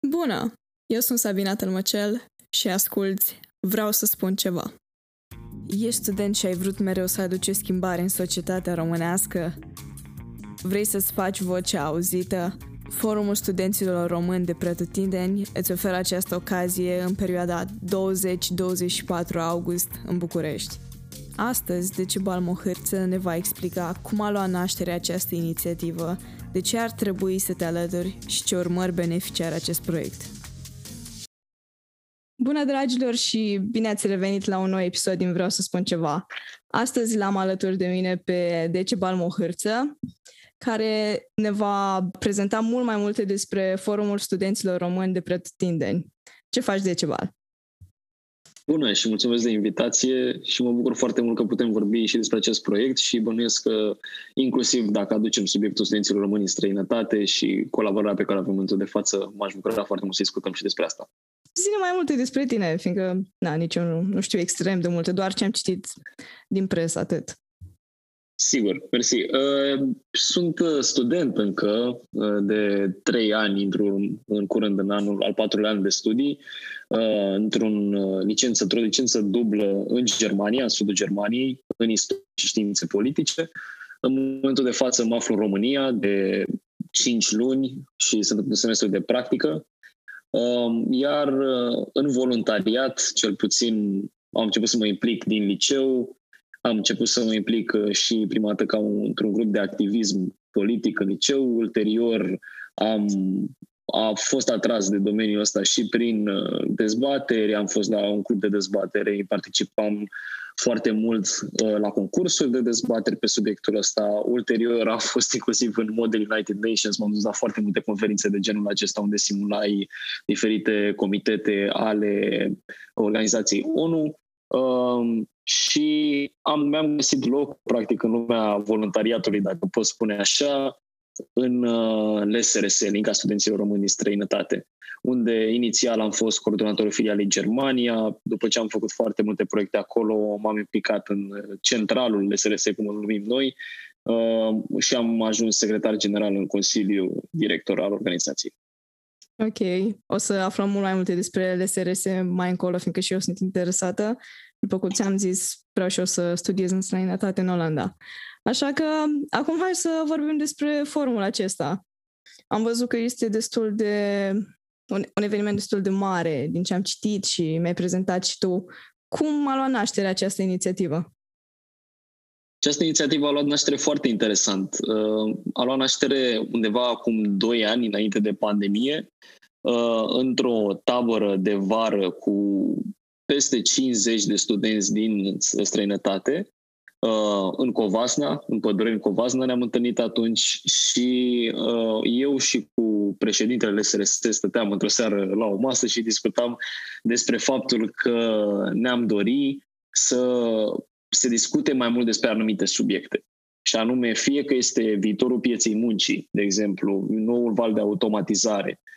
Bună! Eu sunt Sabina Tălmăcel și asculți Vreau să spun ceva. Ești student și ai vrut mereu să aduci o schimbare în societatea românească? Vrei să-ți faci vocea auzită? Forumul Studenților Români de Pretutindeni îți oferă această ocazie în perioada 20-24 august în București. Astăzi, Decibal Mohârță ne va explica cum a luat naștere această inițiativă, de ce ar trebui să te alături și ce urmări benefice are acest proiect. Bună, dragilor, și bine ați revenit la un nou episod din Vreau să spun ceva. Astăzi l-am alături de mine pe Decibal Mohârță, care ne va prezenta mult mai multe despre Forumul Studenților Români de Pretutindeni. Ce faci, Decibal? Bună și mulțumesc de invitație și mă bucur foarte mult că putem vorbi și despre acest proiect și bănuiesc că inclusiv dacă aducem subiectul studenților români în străinătate și colaborarea pe care avem în de față, m-aș bucura foarte mult să discutăm și despre asta. Zine mai multe despre tine, fiindcă na, nici eu nu, nu știu extrem de multe, doar ce am citit din presă, atât. Sigur, mersi. Uh, sunt uh, student încă uh, de trei ani, intru în curând în anul al patrulea an de studii, într-un licență, într-o licență dublă în Germania, în sudul Germaniei, în istorie și științe politice. În momentul de față mă aflu în România de 5 luni și sunt în semestru de practică. Iar în voluntariat, cel puțin, am început să mă implic din liceu, am început să mă implic uh, și prima dată ca un, într-un grup de activism politic în liceu. Ulterior am a fost atras de domeniul ăsta și prin uh, dezbateri, am fost la un club de dezbatere, participam foarte mult uh, la concursuri de dezbateri pe subiectul ăsta. Ulterior am fost inclusiv în Model United Nations, m-am dus la foarte multe conferințe de genul acesta unde simulai diferite comitete ale organizației ONU. Um, și am, mi-am găsit loc, practic, în lumea voluntariatului, dacă pot spune așa, în uh, LSRS, Linca Studenților Români din Străinătate, unde inițial am fost coordonatorul filialei Germania, după ce am făcut foarte multe proiecte acolo, m-am implicat în centralul LSRS, cum îl numim noi, uh, și am ajuns secretar general în Consiliu Director al organizației. Ok, o să aflăm mult mai multe despre LSRS mai încolo, fiindcă și eu sunt interesată. După cum ți-am zis, vreau și eu să studiez în străinătate în Olanda. Așa că acum hai să vorbim despre formula acesta. Am văzut că este destul de un, un eveniment destul de mare din ce am citit și mi-ai prezentat și tu. Cum a luat naștere această inițiativă? Această inițiativă a luat naștere foarte interesant. Uh, a luat naștere undeva acum 2 ani, înainte de pandemie, uh, într-o tabără de vară cu peste 50 de studenți din străinătate uh, în Covasna, în în Covasna ne-am întâlnit atunci și uh, eu și cu președintele SRS stăteam într-o seară la o masă și discutam despre faptul că ne-am dori să se discute mai mult despre anumite subiecte. Și anume, fie că este viitorul pieței muncii, de exemplu, noul val de automatizare, uh,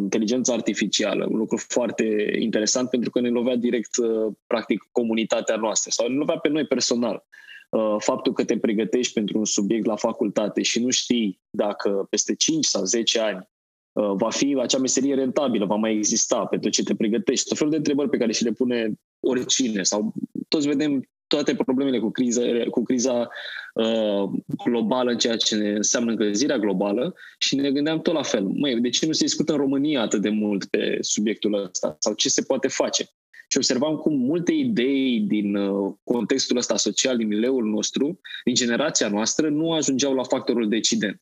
inteligența artificială, un lucru foarte interesant pentru că ne lovea direct, uh, practic, comunitatea noastră sau ne lovea pe noi personal. Uh, faptul că te pregătești pentru un subiect la facultate și nu știi dacă peste 5 sau 10 ani uh, va fi acea meserie rentabilă, va mai exista pentru ce te pregătești. Tot felul de întrebări pe care și le pune oricine sau toți vedem toate problemele cu criza, cu criza uh, globală, ceea ce ne înseamnă încălzirea globală și ne gândeam tot la fel. Măi, de ce nu se discută în România atât de mult pe subiectul ăsta? Sau ce se poate face? Și observam cum multe idei din uh, contextul ăsta social, din mileul nostru, din generația noastră, nu ajungeau la factorul decident.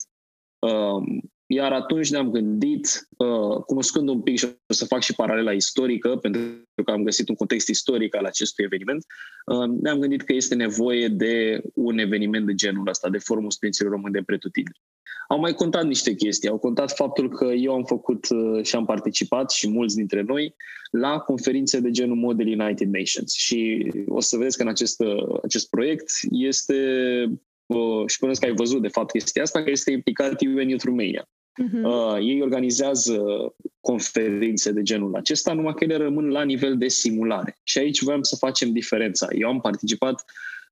Uh, iar atunci ne-am gândit, uh, cunoscând un pic și o să fac și paralela istorică, pentru că am găsit un context istoric al acestui eveniment, uh, ne-am gândit că este nevoie de un eveniment de genul ăsta, de Forumul Studenților Români de Pretutindeni. Au mai contat niște chestii. Au contat faptul că eu am făcut uh, și am participat și mulți dintre noi la conferințe de genul Model United Nations. Și o să vedeți că în acest, acest proiect este și până că ai văzut de fapt chestia asta, că este implicat UN Youth Romania. Uh-huh. Uh, ei organizează conferințe de genul acesta, numai că ele rămân la nivel de simulare. Și aici voiam să facem diferența. Eu am participat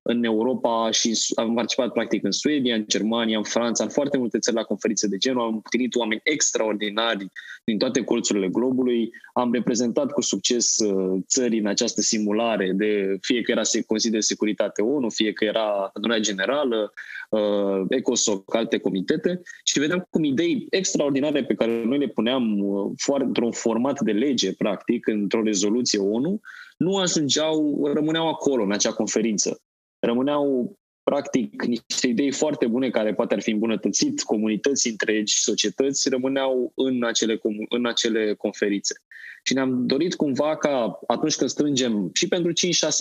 în Europa și am participat practic în Suedia, în Germania, în Franța, în foarte multe țări la conferințe de genul. Am întâlnit oameni extraordinari din toate colțurile globului. Am reprezentat cu succes uh, țări în această simulare de fie că era se consider securitate ONU, fie că era adunarea generală, uh, ECOSOC, alte comitete și vedeam cum idei extraordinare pe care noi le puneam uh, într-un format de lege, practic, într-o rezoluție ONU, nu ajungeau, rămâneau acolo în acea conferință rămâneau practic niște idei foarte bune care poate ar fi îmbunătățit comunități întregi, societăți, rămâneau în acele, în acele conferințe. Și ne-am dorit cumva ca atunci când strângem și pentru 5-6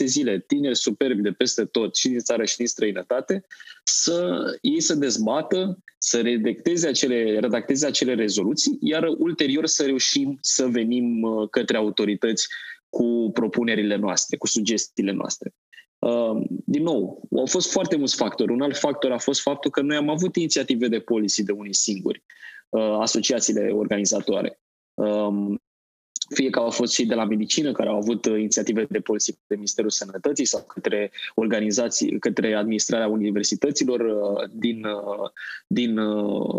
zile tineri superbi de peste tot, și din țară și din străinătate, să ei să dezbată, să redacteze acele, redacteze acele rezoluții, iar ulterior să reușim să venim uh, către autorități cu propunerile noastre, cu sugestiile noastre. Uh, din nou, au fost foarte mulți factori. Un alt factor a fost faptul că noi am avut inițiative de policy de unii singuri, uh, asociațiile organizatoare. Um, fie că au fost și de la medicină, care au avut uh, inițiative de policy de Ministerul Sănătății sau către organizații, către administrarea universităților din, din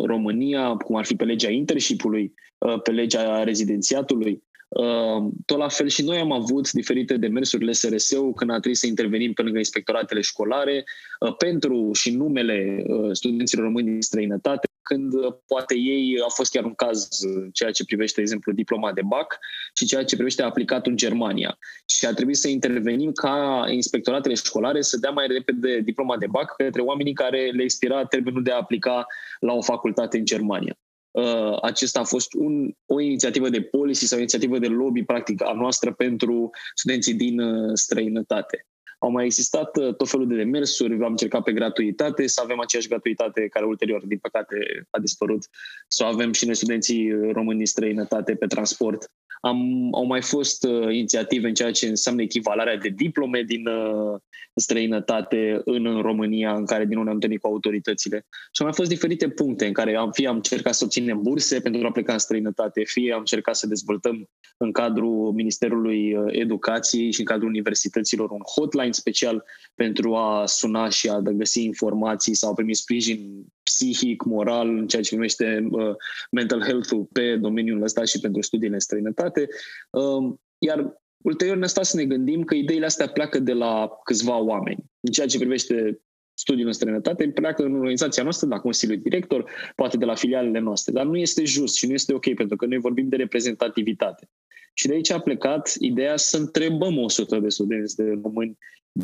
România, cum ar fi pe legea internship-ului, pe legea rezidențiatului. Ehm, tot la fel și noi am avut diferite demersuri SRS-ul când a trebuit să intervenim pe lângă inspectoratele școlare uh, pentru și numele uh, studenților români din străinătate, când uh, poate ei a fost chiar un caz ceea ce privește, de exemplu, diploma de BAC și ceea ce privește aplicatul în Germania. Și a trebuit să intervenim ca inspectoratele școlare să dea mai repede diploma de BAC către oamenii care le expira termenul de a aplica la o facultate în Germania. Uh, acesta a fost un, o inițiativă de policy sau o inițiativă de lobby, practic, a noastră pentru studenții din uh, străinătate. Au mai existat uh, tot felul de demersuri, am încercat pe gratuitate, să avem aceeași gratuitate care ulterior, din păcate, a dispărut, să o avem și noi studenții români din străinătate pe transport. Am, au mai fost uh, inițiative în ceea ce înseamnă echivalarea de diplome din uh, străinătate în, în România, în care din nou ne-am întâlnit cu autoritățile. Și au mai fost diferite puncte în care am, fie am încercat să obținem burse pentru a pleca în străinătate, fie am încercat să dezvoltăm în cadrul Ministerului uh, Educației și în cadrul universităților un hotline special pentru a suna și a găsi informații sau primi sprijin psihic, moral, în ceea ce privește uh, mental health-ul pe domeniul ăsta și pentru studiile în străinătate. Uh, iar ulterior ne-a stat să ne gândim că ideile astea pleacă de la câțiva oameni. În ceea ce privește studiul în străinătate, pleacă în organizația noastră, la Consiliul Director, poate de la filialele noastre. Dar nu este just și nu este ok, pentru că noi vorbim de reprezentativitate. Și de aici a plecat ideea să întrebăm 100 de studenți de români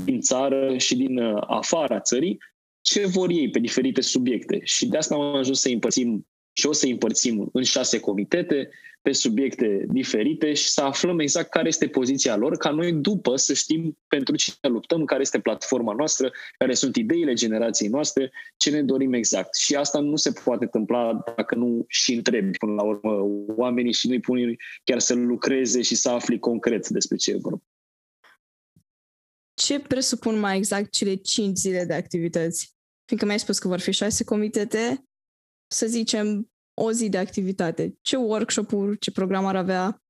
din țară și din uh, afara țării ce vor ei pe diferite subiecte. Și de asta am ajuns să împărțim și o să împărțim în șase comitete pe subiecte diferite și să aflăm exact care este poziția lor, ca noi după să știm pentru cine luptăm, care este platforma noastră, care sunt ideile generației noastre, ce ne dorim exact. Și asta nu se poate întâmpla dacă nu și întrebi până la urmă oamenii și nu-i puni chiar să lucreze și să afli concret despre ce e vorba. Ce presupun mai exact cele cinci zile de activități? Fiindcă mi-ai spus că vor fi șase comitete, să zicem o zi de activitate. Ce workshop-uri, ce program ar avea?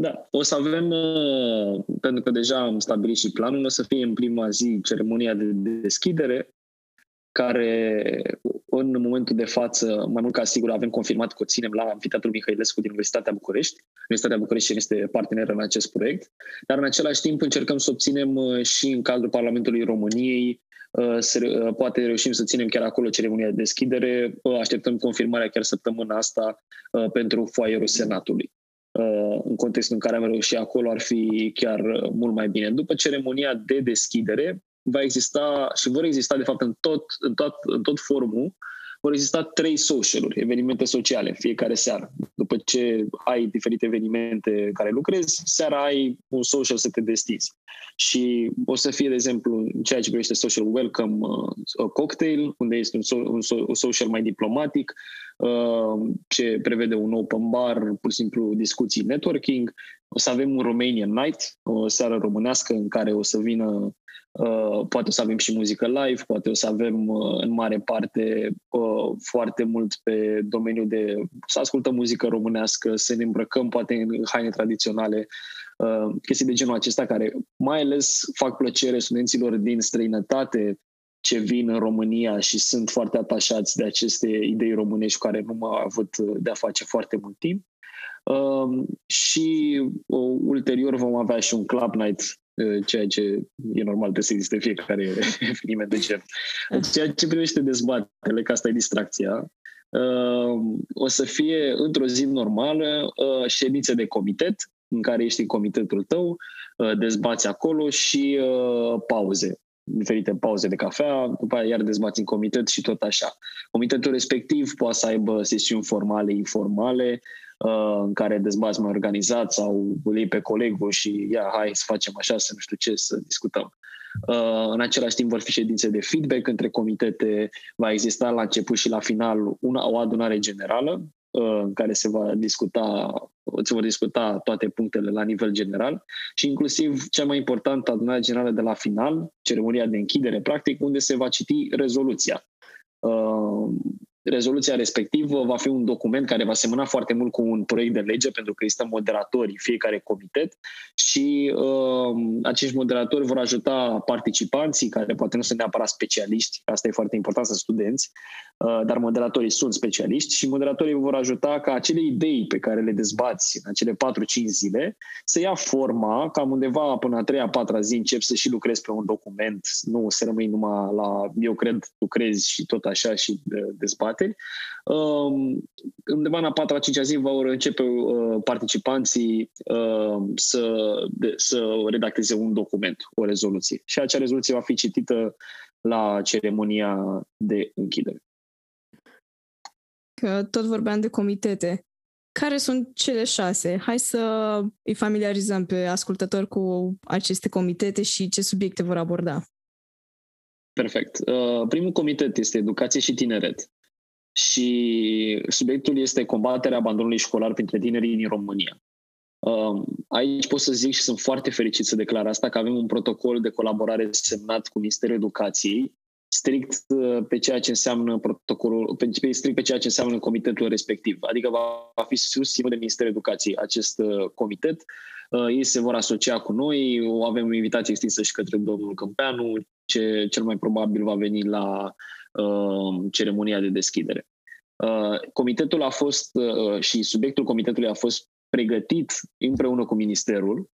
Da, o să avem, uh, pentru că deja am stabilit și planul, o să fie în prima zi ceremonia de deschidere, care în momentul de față, mai mult ca sigur, avem confirmat că o ținem la Amfiteatrul Mihăilescu din Universitatea București. Universitatea București este parteneră în acest proiect, dar în același timp încercăm să obținem uh, și în cadrul Parlamentului României uh, să, uh, poate reușim să ținem chiar acolo ceremonia de deschidere. Așteptăm confirmarea chiar săptămâna asta pentru foaierul Senatului. În contextul în care am reușit acolo ar fi chiar mult mai bine. După ceremonia de deschidere, va exista și vor exista, de fapt, în tot, în tot, în tot forumul, vor exista trei socialuri, evenimente sociale, fiecare seară. După ce ai diferite evenimente care lucrezi, seara ai un social să te destinzi. Și o să fie, de exemplu, în ceea ce privește social welcome uh, cocktail, unde este un, so, un, so, un social mai diplomatic, uh, ce prevede un open bar, pur și simplu discuții networking. O să avem un Romanian Night, o seară românească în care o să vină Uh, poate o să avem și muzică live, poate o să avem uh, în mare parte uh, foarte mult pe domeniul de să ascultăm muzică românească, să ne îmbrăcăm poate în haine tradiționale, chestii de genul acesta care mai ales fac plăcere studenților din străinătate ce vin în România și sunt foarte atașați de aceste idei românești cu care nu m-au avut de-a face foarte mult timp. Uh, și uh, ulterior vom avea și un club night ceea ce e normal, trebuie să existe fiecare eveniment de gen. Ceea ce privește dezbatele, că asta e distracția, o să fie într-o zi normală ședințe de comitet, în care ești în comitetul tău, dezbați acolo și pauze diferite pauze de cafea, după aia iar dezbați în comitet și tot așa. Comitetul respectiv poate să aibă sesiuni formale, informale, Uh, în care dezbați mai organizat sau îl iei pe colegul și ia, hai să facem așa, să nu știu ce, să discutăm. Uh, în același timp vor fi ședințe de feedback între comitete, va exista la început și la final una, o adunare generală uh, în care se va discuta se vor discuta toate punctele la nivel general și inclusiv cea mai importantă adunare generală de la final, ceremonia de închidere, practic, unde se va citi rezoluția. Rezoluția respectivă va fi un document care va semăna foarte mult cu un proiect de lege, pentru că există moderatori fiecare comitet și uh, acești moderatori vor ajuta participanții, care poate nu sunt neapărat specialiști, asta e foarte important, să studenți, uh, dar moderatorii sunt specialiști și moderatorii vor ajuta ca acele idei pe care le dezbați în acele 4-5 zile să ia forma, cam undeva până a treia, patra zi încep să și lucrezi pe un document, nu să rămâi numai la eu cred, tu crezi și tot așa și dezbați dezbateri. Um, undeva în a patra, cincea zi vor începe uh, participanții uh, să, să redacteze un document, o rezoluție. Și acea rezoluție va fi citită la ceremonia de închidere. Că tot vorbeam de comitete. Care sunt cele șase? Hai să îi familiarizăm pe ascultători cu aceste comitete și ce subiecte vor aborda. Perfect. Uh, primul comitet este educație și tineret și subiectul este combaterea abandonului școlar printre tinerii din România. Um, aici pot să zic și sunt foarte fericit să declar asta, că avem un protocol de colaborare semnat cu Ministerul Educației, strict uh, pe ceea ce înseamnă protocolul, pe, strict pe ceea ce înseamnă comitetul respectiv. Adică va fi susținut de Ministerul Educației acest uh, comitet. Uh, ei se vor asocia cu noi, avem o invitație extinsă și către domnul Câmpeanu, ce cel mai probabil va veni la uh, ceremonia de deschidere. Uh, comitetul a fost uh, și subiectul comitetului a fost pregătit împreună cu ministerul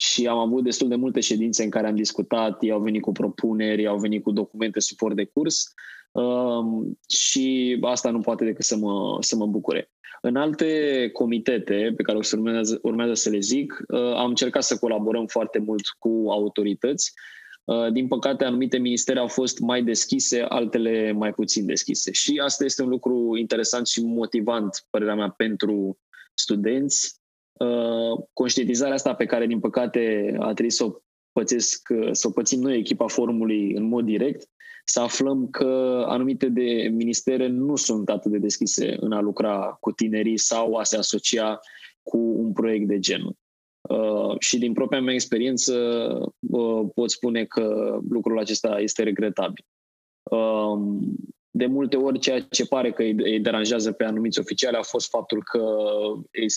și am avut destul de multe ședințe în care am discutat, ei au venit cu propuneri, au venit cu documente suport de curs uh, și asta nu poate decât să mă, să mă bucure. În alte comitete pe care o să urmează, urmează să le zic, uh, am încercat să colaborăm foarte mult cu autorități Uh, din păcate, anumite ministere au fost mai deschise, altele mai puțin deschise. Și asta este un lucru interesant și motivant, părerea mea, pentru studenți. Uh, conștientizarea asta pe care, din păcate, a trebuit să o pățesc, să o pățim noi, echipa forumului, în mod direct, să aflăm că anumite de ministere nu sunt atât de deschise în a lucra cu tinerii sau a se asocia cu un proiect de genul. Uh, și din propria mea experiență uh, pot spune că lucrul acesta este regretabil. Uh, de multe ori ceea ce pare că îi deranjează pe anumiți oficiali a fost faptul că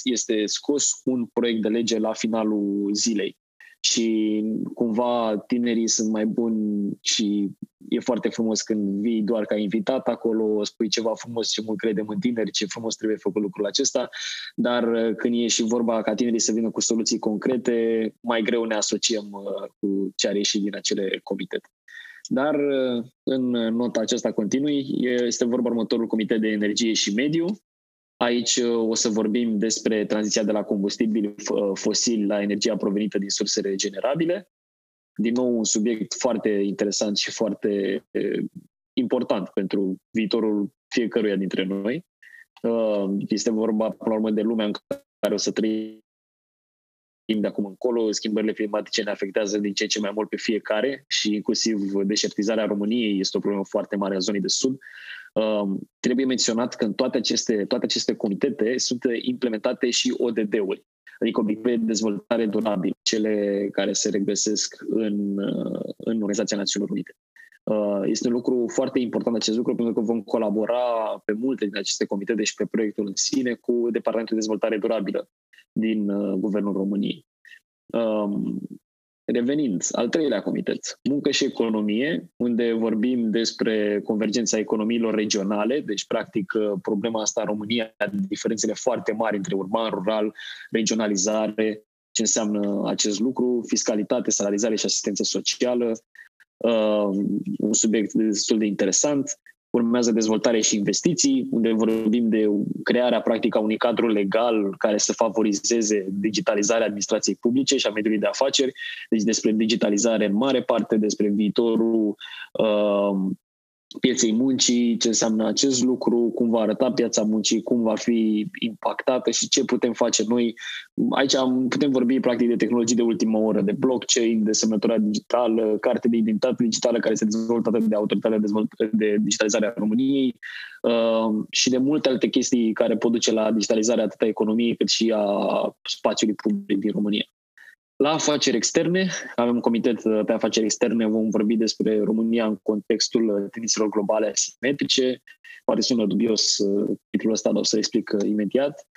este scos un proiect de lege la finalul zilei și cumva tinerii sunt mai buni și e foarte frumos când vii doar ca invitat acolo, spui ceva frumos, ce mult credem în tineri, ce frumos trebuie făcut lucrul acesta, dar uh, când e și vorba ca tinerii să vină cu soluții concrete, mai greu ne asociem uh, cu ce are ieșit din acele comitete. Dar uh, în nota aceasta continui este vorba următorul comitet de energie și mediu, Aici uh, o să vorbim despre tranziția de la combustibili uh, fosili la energia provenită din surse regenerabile. Din nou, un subiect foarte interesant și foarte uh, important pentru viitorul fiecăruia dintre noi. Este vorba, până la urmă, de lumea în care o să trăim de acum încolo. Schimbările climatice ne afectează din ce în ce mai mult pe fiecare și inclusiv deșertizarea României este o problemă foarte mare a zonei de sud. Um, trebuie menționat că în toate aceste, toate aceste comitete sunt implementate și ODD-uri. adică obiective de dezvoltare durabilă, cele care se regăsesc în, în Organizația Națiunilor Unite. Este un lucru foarte important acest lucru pentru că vom colabora pe multe din aceste comitete și pe proiectul în sine cu Departamentul de Dezvoltare Durabilă din Guvernul României. Um, Revenind, al treilea comitet, muncă și economie, unde vorbim despre convergența economiilor regionale, deci practic problema asta în România, diferențele foarte mari între urban, rural, regionalizare, ce înseamnă acest lucru, fiscalitate, salarizare și asistență socială, uh, un subiect destul de interesant. Urmează dezvoltare și investiții, unde vorbim de crearea practică a unui cadru legal care să favorizeze digitalizarea administrației publice și a mediului de afaceri. Deci despre digitalizare în mare parte, despre viitorul uh, pieței muncii, ce înseamnă acest lucru, cum va arăta piața muncii, cum va fi impactată și ce putem face noi. Aici putem vorbi practic de tehnologii de ultimă oră, de blockchain, de semnătura digitală, carte de identitate digitală care se dezvoltă de Autoritatea de Digitalizare a României uh, și de multe alte chestii care pot duce la digitalizarea atât a economiei cât și a spațiului public din România. La afaceri externe, avem un comitet uh, pe afaceri externe, vom vorbi despre România în contextul uh, tendințelor globale asimetrice. Poate sună dubios uh, titlul ăsta, dar o să explic imediat.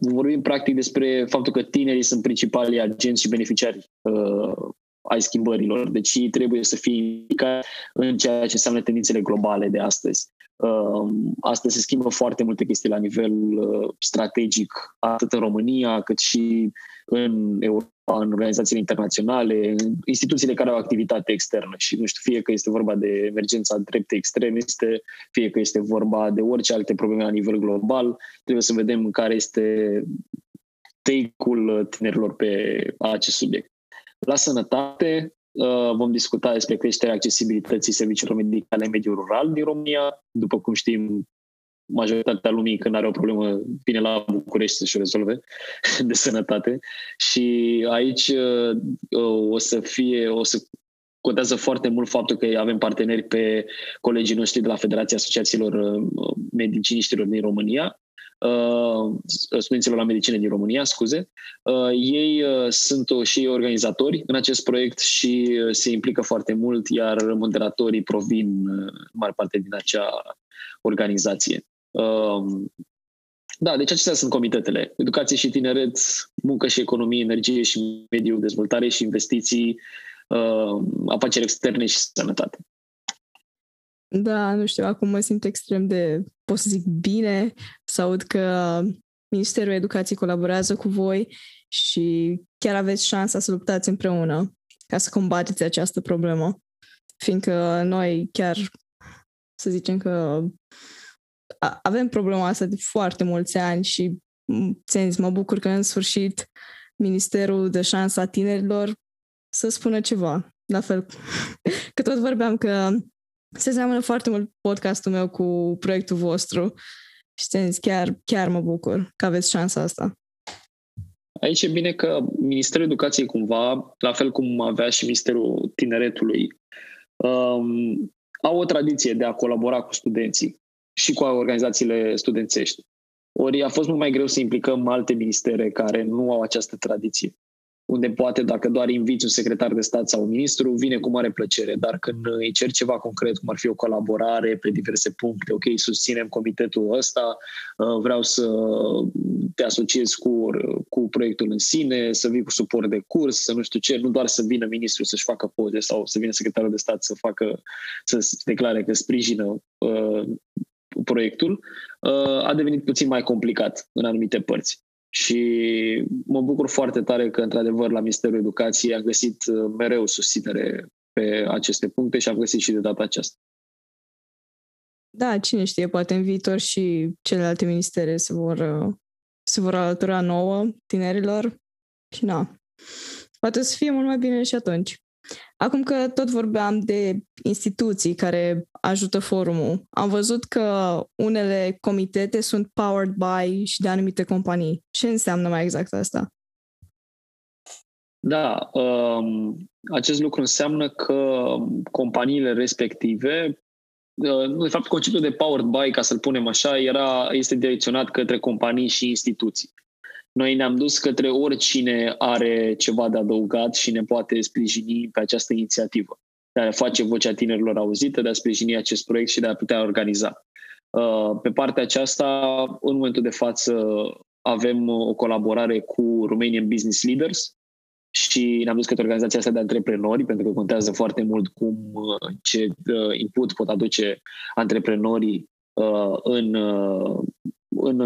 Vom vorbi practic despre faptul că tinerii sunt principalii agenți și beneficiari ai schimbărilor, deci ei trebuie să fie implicați în ceea ce înseamnă tendințele globale de astăzi. Astăzi se schimbă foarte multe chestii la nivel strategic, atât în România cât și în Europa în organizațiile internaționale, în instituțiile care au activitate externă și nu știu, fie că este vorba de emergența drepte extremiste, fie că este vorba de orice alte probleme la nivel global, trebuie să vedem care este take-ul tinerilor pe acest subiect. La sănătate, uh, vom discuta despre creșterea accesibilității serviciilor medicale în mediul rural din România. După cum știm, majoritatea lumii când are o problemă vine la București să-și o rezolve de sănătate și aici uh, o să fie, o să contează foarte mult faptul că avem parteneri pe colegii noștri de la Federația Asociațiilor uh, Mediciniștilor din România, uh, studenților la medicină din România, scuze. Ei sunt și organizatori în acest proiect și se implică foarte mult, iar moderatorii provin în mare parte din acea organizație. Um, da, deci acestea sunt comitetele. Educație și tineret, muncă și economie, energie și mediu, dezvoltare și investiții, um, afaceri externe și sănătate. Da, nu știu, acum mă simt extrem de, pot să zic, bine să aud că Ministerul Educației colaborează cu voi și chiar aveți șansa să luptați împreună ca să combateți această problemă. Fiindcă noi chiar, să zicem că avem problema asta de foarte mulți ani și ți zis, mă bucur că în sfârșit Ministerul de Șansa Tinerilor să spună ceva. La fel că tot vorbeam că se seamănă foarte mult podcastul meu cu proiectul vostru și ți zis, chiar, chiar mă bucur că aveți șansa asta. Aici e bine că Ministerul Educației cumva, la fel cum avea și Ministerul Tineretului, um, au o tradiție de a colabora cu studenții și cu organizațiile studențești. Ori a fost mult mai greu să implicăm alte ministere care nu au această tradiție. Unde poate, dacă doar inviți un secretar de stat sau un ministru, vine cu mare plăcere. Dar când îi cer ceva concret, cum ar fi o colaborare pe diverse puncte, ok, susținem comitetul ăsta, uh, vreau să te asociezi cu, cu proiectul în sine, să vii cu suport de curs, să nu știu ce, nu doar să vină ministrul să-și facă poze sau să vină secretarul de stat să facă, să declare că sprijină uh, proiectul, uh, a devenit puțin mai complicat în anumite părți. Și mă bucur foarte tare că, într-adevăr, la Ministerul Educației a găsit uh, mereu susținere pe aceste puncte și am găsit și de data aceasta. Da, cine știe, poate în viitor și celelalte ministere se vor, uh, se vor alătura nouă tinerilor și na. Poate să fie mult mai bine și atunci. Acum că tot vorbeam de instituții care ajută forumul, am văzut că unele comitete sunt powered by și de anumite companii. Ce înseamnă mai exact asta? Da, um, acest lucru înseamnă că companiile respective, uh, de fapt conceptul de powered by, ca să-l punem așa, era, este direcționat către companii și instituții. Noi ne-am dus către oricine are ceva de adăugat și ne poate sprijini pe această inițiativă, de a face vocea tinerilor auzită, de a sprijini acest proiect și de a putea organiza. Uh, pe partea aceasta, în momentul de față, avem o colaborare cu Romanian Business Leaders și ne-am dus către organizația asta de antreprenori, pentru că contează foarte mult cum, uh, ce uh, input pot aduce antreprenorii în, în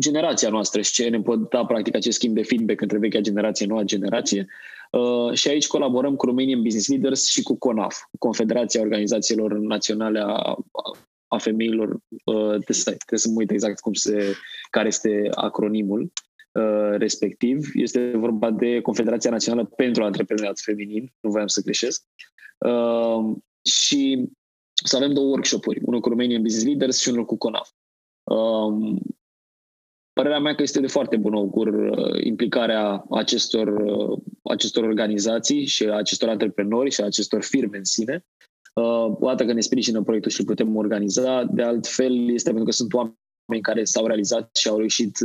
generația noastră și ce ne pot da practic acest schimb de feedback între vechea generație, noua generație. Uh, și aici colaborăm cu Romanian Business Leaders și cu CONAF, Confederația Organizațiilor Naționale a, a Femeilor. Uh, trebuie, trebuie să mă uit exact cum se, care este acronimul uh, respectiv. Este vorba de Confederația Națională pentru Antreprenoriat Feminin, nu voiam să greșesc. Uh, și să avem două workshop-uri, unul cu Romanian Business Leaders și unul cu CONAF. Um, Părerea mea că este de foarte bun augur uh, implicarea acestor, uh, acestor organizații și acestor antreprenori și acestor firme în sine. Uh, o dată că ne sprijină proiectul și îl putem organiza, de altfel este pentru că sunt oameni care s-au realizat și au reușit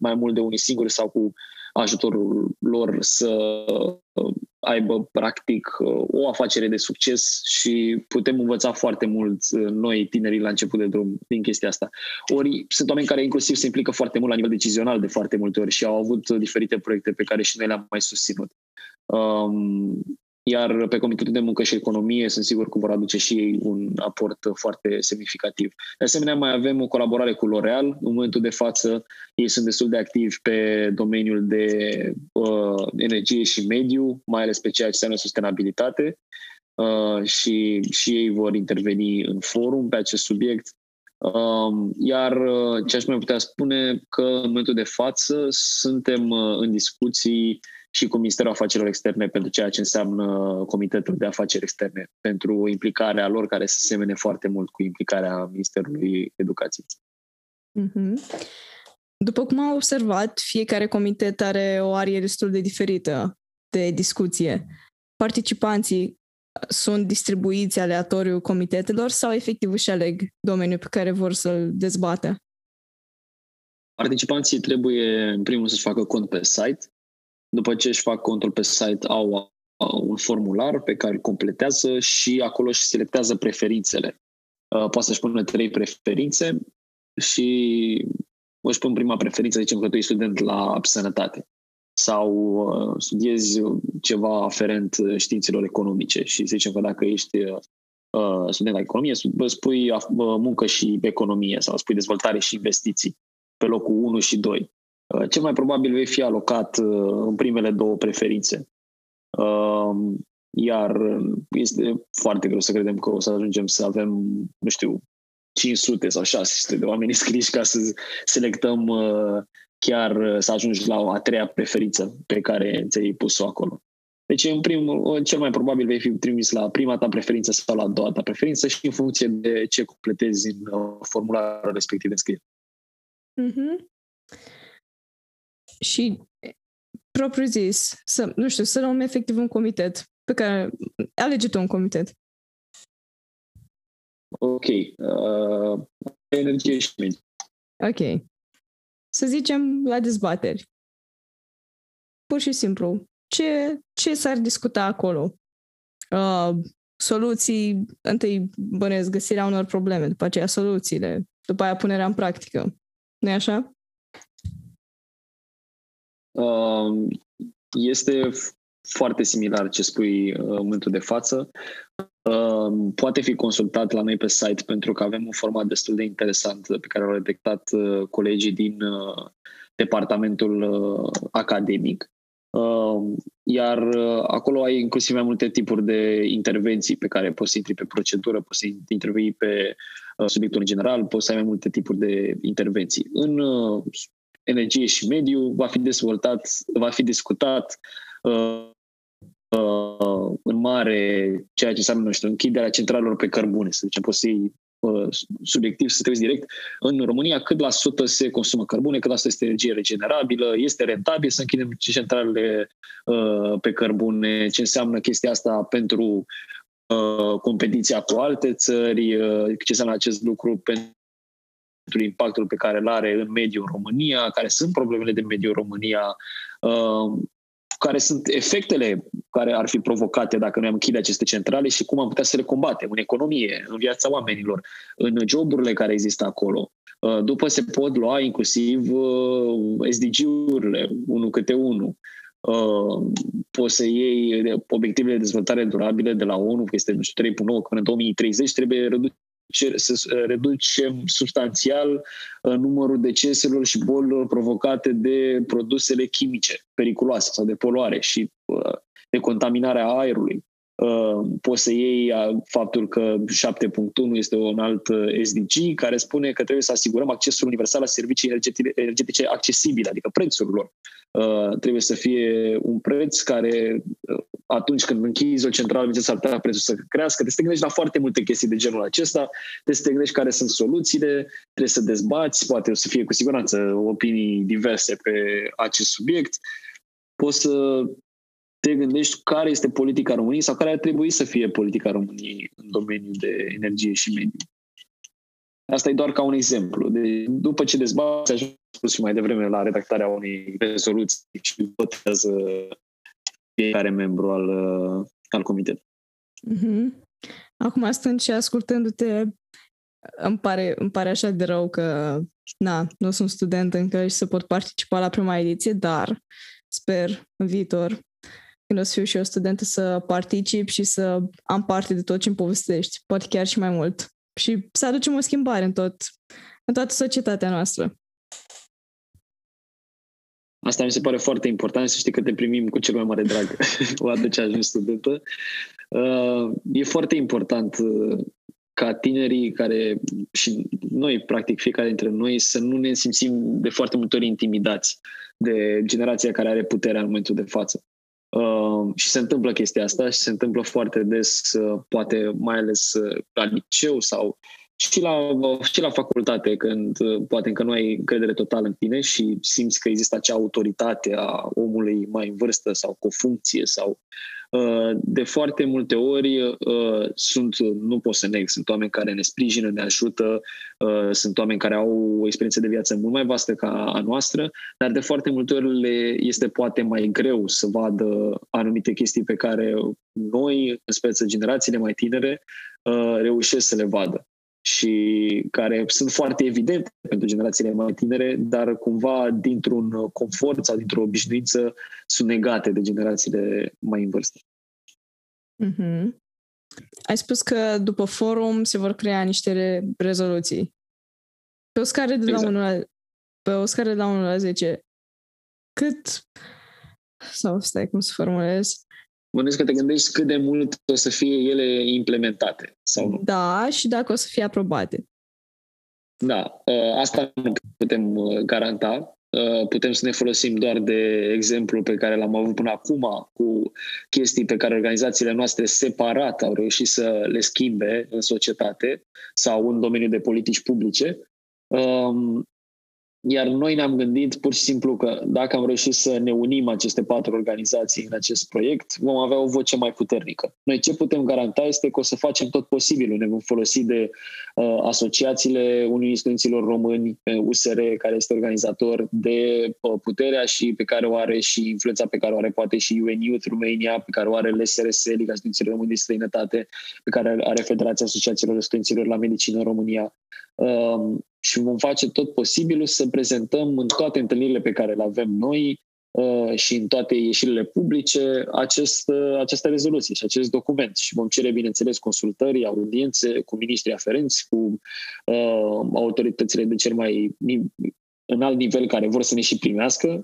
mai mult de unii singuri sau cu ajutorul lor să aibă practic o afacere de succes și putem învăța foarte mult noi tinerii la început de drum din chestia asta. Ori sunt oameni care inclusiv se implică foarte mult la nivel decizional de foarte multe ori și au avut diferite proiecte pe care și noi le-am mai susținut. Um, iar pe Comitetul de Muncă și Economie sunt sigur că vor aduce și ei un aport foarte semnificativ. De asemenea, mai avem o colaborare cu L'Oreal. În momentul de față, ei sunt destul de activi pe domeniul de uh, energie și mediu, mai ales pe ceea ce înseamnă sustenabilitate. Uh, și, și ei vor interveni în forum pe acest subiect. Um, iar uh, ce aș mai putea spune că în momentul de față suntem uh, în discuții și cu Ministerul Afacerilor Externe pentru ceea ce înseamnă Comitetul de Afaceri Externe, pentru implicarea lor care se semene foarte mult cu implicarea Ministerului Educației. Mm-hmm. După cum am observat, fiecare comitet are o arie destul de diferită de discuție. Participanții sunt distribuiți aleatoriu comitetelor sau efectiv își aleg domeniul pe care vor să-l dezbată? Participanții trebuie, în primul să-și facă cont pe site după ce își fac contul pe site, au un formular pe care îl completează și acolo își selectează preferințele. Uh, poate să-și pună trei preferințe și își pun prima preferință, zicem că tu ești student la sănătate sau uh, studiezi ceva aferent științelor economice și zicem că dacă ești uh, student la economie, spui muncă și economie sau spui dezvoltare și investiții pe locul 1 și 2. Uh, cel mai probabil vei fi alocat uh, în primele două preferințe. Um, iar este foarte greu să credem că o să ajungem să avem, nu știu, 500 sau 600 de oameni scriși ca să selectăm uh, chiar să ajungi la a treia preferință pe care ți-ai pus-o acolo. Deci, în primul, cel mai probabil vei fi trimis la prima ta preferință sau la a doua ta preferință și în funcție de ce completezi în formularul respectiv de scrie. Mm-hmm și propriu zis, să, nu știu, să luăm efectiv un comitet pe care alege tu un comitet. Ok. Uh, energie și mediu. Ok. Să zicem la dezbateri. Pur și simplu. Ce, ce s-ar discuta acolo? Uh, soluții, întâi bănesc găsirea unor probleme, după aceea soluțiile, după aia punerea în practică. nu e așa? Um, este foarte similar ce spui uh, în momentul de față. Um, poate fi consultat la noi pe site pentru că avem un format destul de interesant pe care l-au detectat uh, colegii din uh, departamentul academic. Um, iar acolo ai inclusiv mai multe tipuri de intervenții pe care poți să intri pe procedură, poți să intervii pe subiectul în general, poți să ai mai multe tipuri de intervenții. În energie și mediu va fi dezvoltat, va fi discutat uh, uh, în mare ceea ce înseamnă, nu știu, închiderea centralelor pe cărbune, să zicem, poți să iei uh, subiectiv să te direct. În România cât la sută se consumă cărbune, cât la sută este energie regenerabilă, este rentabil să închidem centralele uh, pe cărbune, ce înseamnă chestia asta pentru uh, competiția cu alte țări, uh, ce înseamnă acest lucru pentru impactul pe care îl are în mediul în România, care sunt problemele de mediu în România, uh, care sunt efectele care ar fi provocate dacă noi am închide aceste centrale și cum am putea să le combatem în economie, în viața oamenilor, în joburile care există acolo. Uh, după se pot lua inclusiv uh, SDG-urile, unul câte unul. Uh, poți să iei obiectivele de dezvoltare durabile de la ONU, că este 3.9, că în 2030 trebuie reduce să reducem substanțial numărul deceselor și bolilor provocate de produsele chimice periculoase sau de poluare și de contaminarea aerului. Uh, poți să iei uh, faptul că 7.1 este un alt uh, SDG care spune că trebuie să asigurăm accesul universal la servicii energetice accesibile, adică prețul lor. Trebuie să fie un preț care atunci când închizi o centrală, s-ar putea prețul să crească. Trebuie să te gândești la foarte multe chestii de genul acesta, trebuie să te gândești care sunt soluțiile, trebuie să dezbați, poate o să fie cu siguranță opinii diverse pe acest subiect. Poți să te gândești care este politica României sau care ar trebui să fie politica României în domeniul de energie și mediu. Asta e doar ca un exemplu. De, după ce dezbați, așa spus și mai devreme, la redactarea unei rezoluții și votează fiecare membru al, al comitetului. Mm-hmm. Acum, stând și ascultându-te, îmi pare, îmi pare așa de rău că na, nu sunt student încă și să pot participa la prima ediție, dar sper în viitor când o să fiu și eu studentă să particip și să am parte de tot ce îmi povestești, poate chiar și mai mult. Și să aducem o schimbare în tot, în toată societatea noastră. Asta mi se pare foarte important să știi că te primim cu cel mai mare drag odată ce ajungi studentă. Uh, e foarte important uh, ca tinerii care și noi, practic fiecare dintre noi, să nu ne simțim de foarte multe ori intimidați de generația care are puterea în momentul de față. Uh, și se întâmplă chestia asta și se întâmplă foarte des, uh, poate mai ales uh, la liceu sau și la, și la facultate, când uh, poate încă nu ai încredere totală în tine și simți că există acea autoritate a omului mai în vârstă sau cu o funcție sau Uh, de foarte multe ori uh, sunt, nu pot să neg, sunt oameni care ne sprijină, ne ajută, uh, sunt oameni care au o experiență de viață mult mai vastă ca a noastră, dar de foarte multe ori le este poate mai greu să vadă anumite chestii pe care noi, în speță generațiile mai tinere, reușesc să le vadă și care sunt foarte evidente pentru generațiile mai tinere, dar cumva dintr-un confort sau dintr-o obișnuință sunt negate de generațiile mai în vârstă. Mm-hmm. Ai spus că după forum se vor crea niște rezoluții. Pe o scară de exact. la 1 la, pe o scară de la 1 la 10, cât sau stai cum să formulez? Bănuiesc că te gândești cât de mult o să fie ele implementate sau nu. Da, și dacă o să fie aprobate. Da, ă, asta nu putem ă, garanta. Ă, putem să ne folosim doar de exemplu pe care l-am avut până acum cu chestii pe care organizațiile noastre separat au reușit să le schimbe în societate sau în domeniul de politici publice. Iar noi ne-am gândit pur și simplu că dacă am reușit să ne unim aceste patru organizații în acest proiect, vom avea o voce mai puternică. Noi ce putem garanta este că o să facem tot posibilul. Ne vom folosi de uh, asociațiile Uniunii Studenților Români, USR, care este organizator, de uh, puterea și pe care o are și influența pe care o are poate și UN Youth Romania, pe care o are LSRS, Liga Studenților Români de Străinătate, pe care are Federația Asociațiilor Studenților la Medicină în România. Uh, și vom face tot posibilul să prezentăm în toate întâlnirile pe care le avem noi uh, și în toate ieșirile publice acest, uh, această rezoluție și acest document. Și vom cere, bineînțeles, consultări, audiențe cu ministrii aferenți, cu uh, autoritățile de cel mai în alt nivel care vor să ne și primească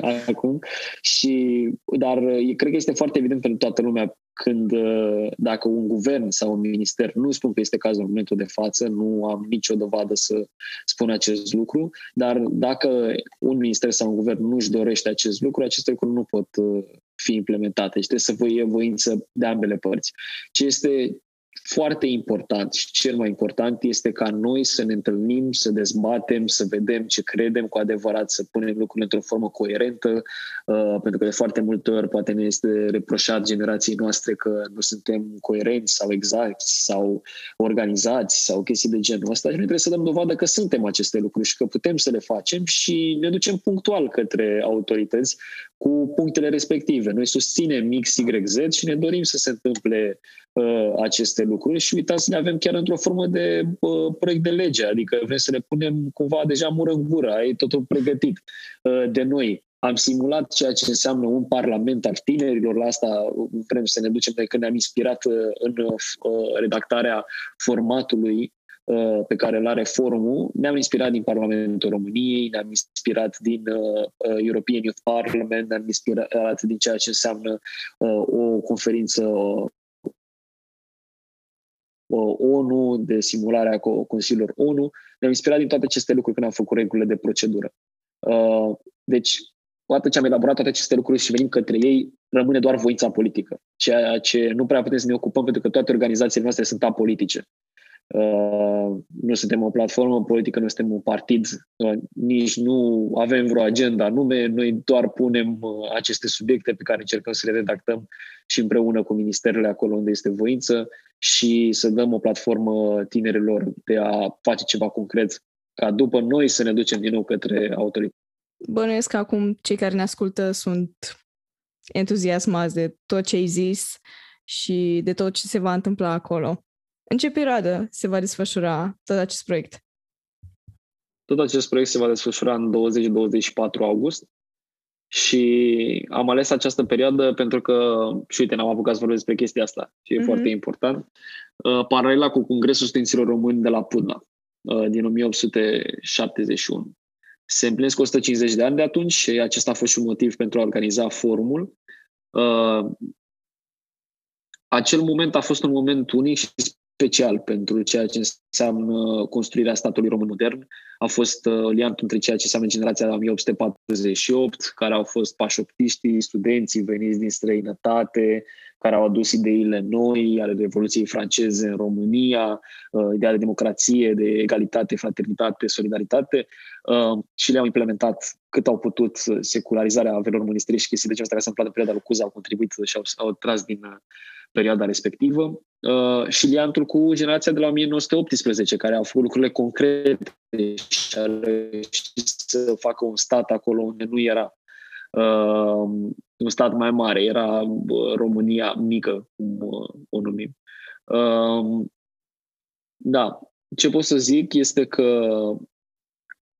acum. Și, dar cred că este foarte evident pentru toată lumea când uh, dacă un guvern sau un minister, nu spun că este cazul în momentul de față, nu am nicio dovadă să spun acest lucru, dar dacă un minister sau un guvern nu își dorește acest lucru, aceste lucruri nu pot uh, fi implementate și trebuie să fie voință de ambele părți. Ce este foarte important și cel mai important este ca noi să ne întâlnim, să dezbatem, să vedem ce credem cu adevărat, să punem lucrurile într-o formă coerentă, uh, pentru că de foarte multe ori poate ne este reproșat generației noastre că nu suntem coerenți sau exacti sau organizați sau chestii de genul ăsta și noi trebuie să dăm dovadă că suntem aceste lucruri și că putem să le facem și ne ducem punctual către autorități cu punctele respective. Noi susținem XYZ și ne dorim să se întâmple uh, aceste lucruri și uitați să ne avem chiar într-o formă de uh, proiect de lege, adică vrem să le punem cumva deja mură în gură, ai totul pregătit uh, de noi. Am simulat ceea ce înseamnă un parlament al tinerilor, la asta vrem să ne ducem de când ne-am inspirat uh, în uh, redactarea formatului Uh, pe care îl are forumul, ne-am inspirat din Parlamentul României, ne-am inspirat din uh, uh, European Youth Parliament, ne-am inspirat din ceea ce înseamnă o conferință ONU, de simulare a Consiliilor ONU. Ne-am inspirat din toate aceste lucruri când am făcut regulile de procedură. Deci, odată ce am elaborat toate aceste lucruri și venim către ei, rămâne doar voința politică, ceea ce nu prea putem să ne ocupăm pentru că toate organizațiile noastre sunt apolitice. Uh, nu suntem o platformă politică, nu suntem un partid, uh, nici nu avem vreo agenda anume, noi doar punem uh, aceste subiecte pe care încercăm să le redactăm și împreună cu ministerele acolo unde este voință și să dăm o platformă tinerilor de a face ceva concret ca după noi să ne ducem din nou către autorități. Bănuiesc că acum cei care ne ascultă sunt entuziasmați de tot ce ai zis și de tot ce se va întâmpla acolo. În ce perioadă se va desfășura tot acest proiect? Tot acest proiect se va desfășura în 20-24 august și am ales această perioadă pentru că, și uite, n-am apucat să vorbesc despre chestia asta și e mm-hmm. foarte important, uh, paralela cu Congresul Studenților Români de la Pudna uh, din 1871. Se împlinesc 150 de ani de atunci și acesta a fost și un motiv pentru a organiza forumul. Uh, acel moment a fost un moment unic și special pentru ceea ce înseamnă construirea statului român modern. A fost uh, liant între ceea ce înseamnă generația de 1848, care au fost pașoptiștii, studenții veniți din străinătate, care au adus ideile noi ale Revoluției franceze în România, uh, ideea de democrație, de egalitate, fraternitate, solidaritate uh, și le-au implementat cât au putut secularizarea avelor mănăstirii și chestii de genul ăsta care s-a întâmplat în perioada lui Cuza, au contribuit și au, au tras din perioada respectivă. Uh, și liantul cu generația de la 1918, care au făcut lucrurile concrete și a reușit să facă un stat acolo unde nu era uh, un stat mai mare, era uh, România mică, cum uh, o numim. Uh, da, ce pot să zic este că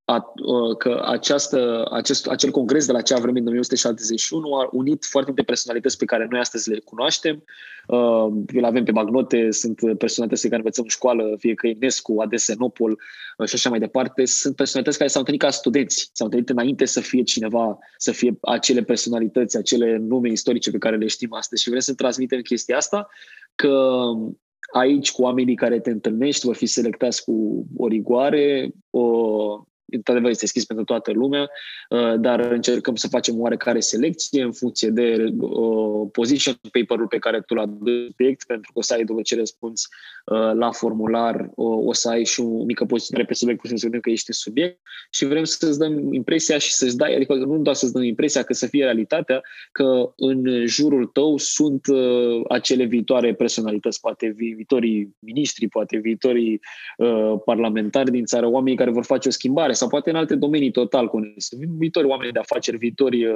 a, că această, acest, acel congres de la acea vreme, în 1971, a unit foarte multe personalități pe care noi astăzi le cunoaștem. Uh, le avem pe magnote, sunt personalități pe care învățăm în școală, fie că Enescu, Adesenopol uh, și așa mai departe. Sunt personalități care s-au întâlnit ca studenți, s-au întâlnit înainte să fie cineva, să fie acele personalități, acele nume istorice pe care le știm astăzi și vrem să transmitem chestia asta, că aici cu oamenii care te întâlnești vor fi selectați cu o rigoare, o, într-adevăr este deschis pentru toată lumea, uh, dar încercăm să facem oarecare selecție în funcție de uh, position paper-ul pe care tu l-ai subiect, pentru că o să ai după ce răspunzi uh, la formular, o să ai și o mică poziționare pe subiect, pentru să că ești în subiect și vrem să-ți dăm impresia și să-ți dai, adică nu doar să-ți dăm impresia că să fie realitatea, că în jurul tău sunt acele viitoare personalități, poate viitorii ministri, poate viitorii parlamentari din țară, oamenii care vor face o schimbare sau poate în alte domenii total conexe. Viitori oameni de afaceri, viitori,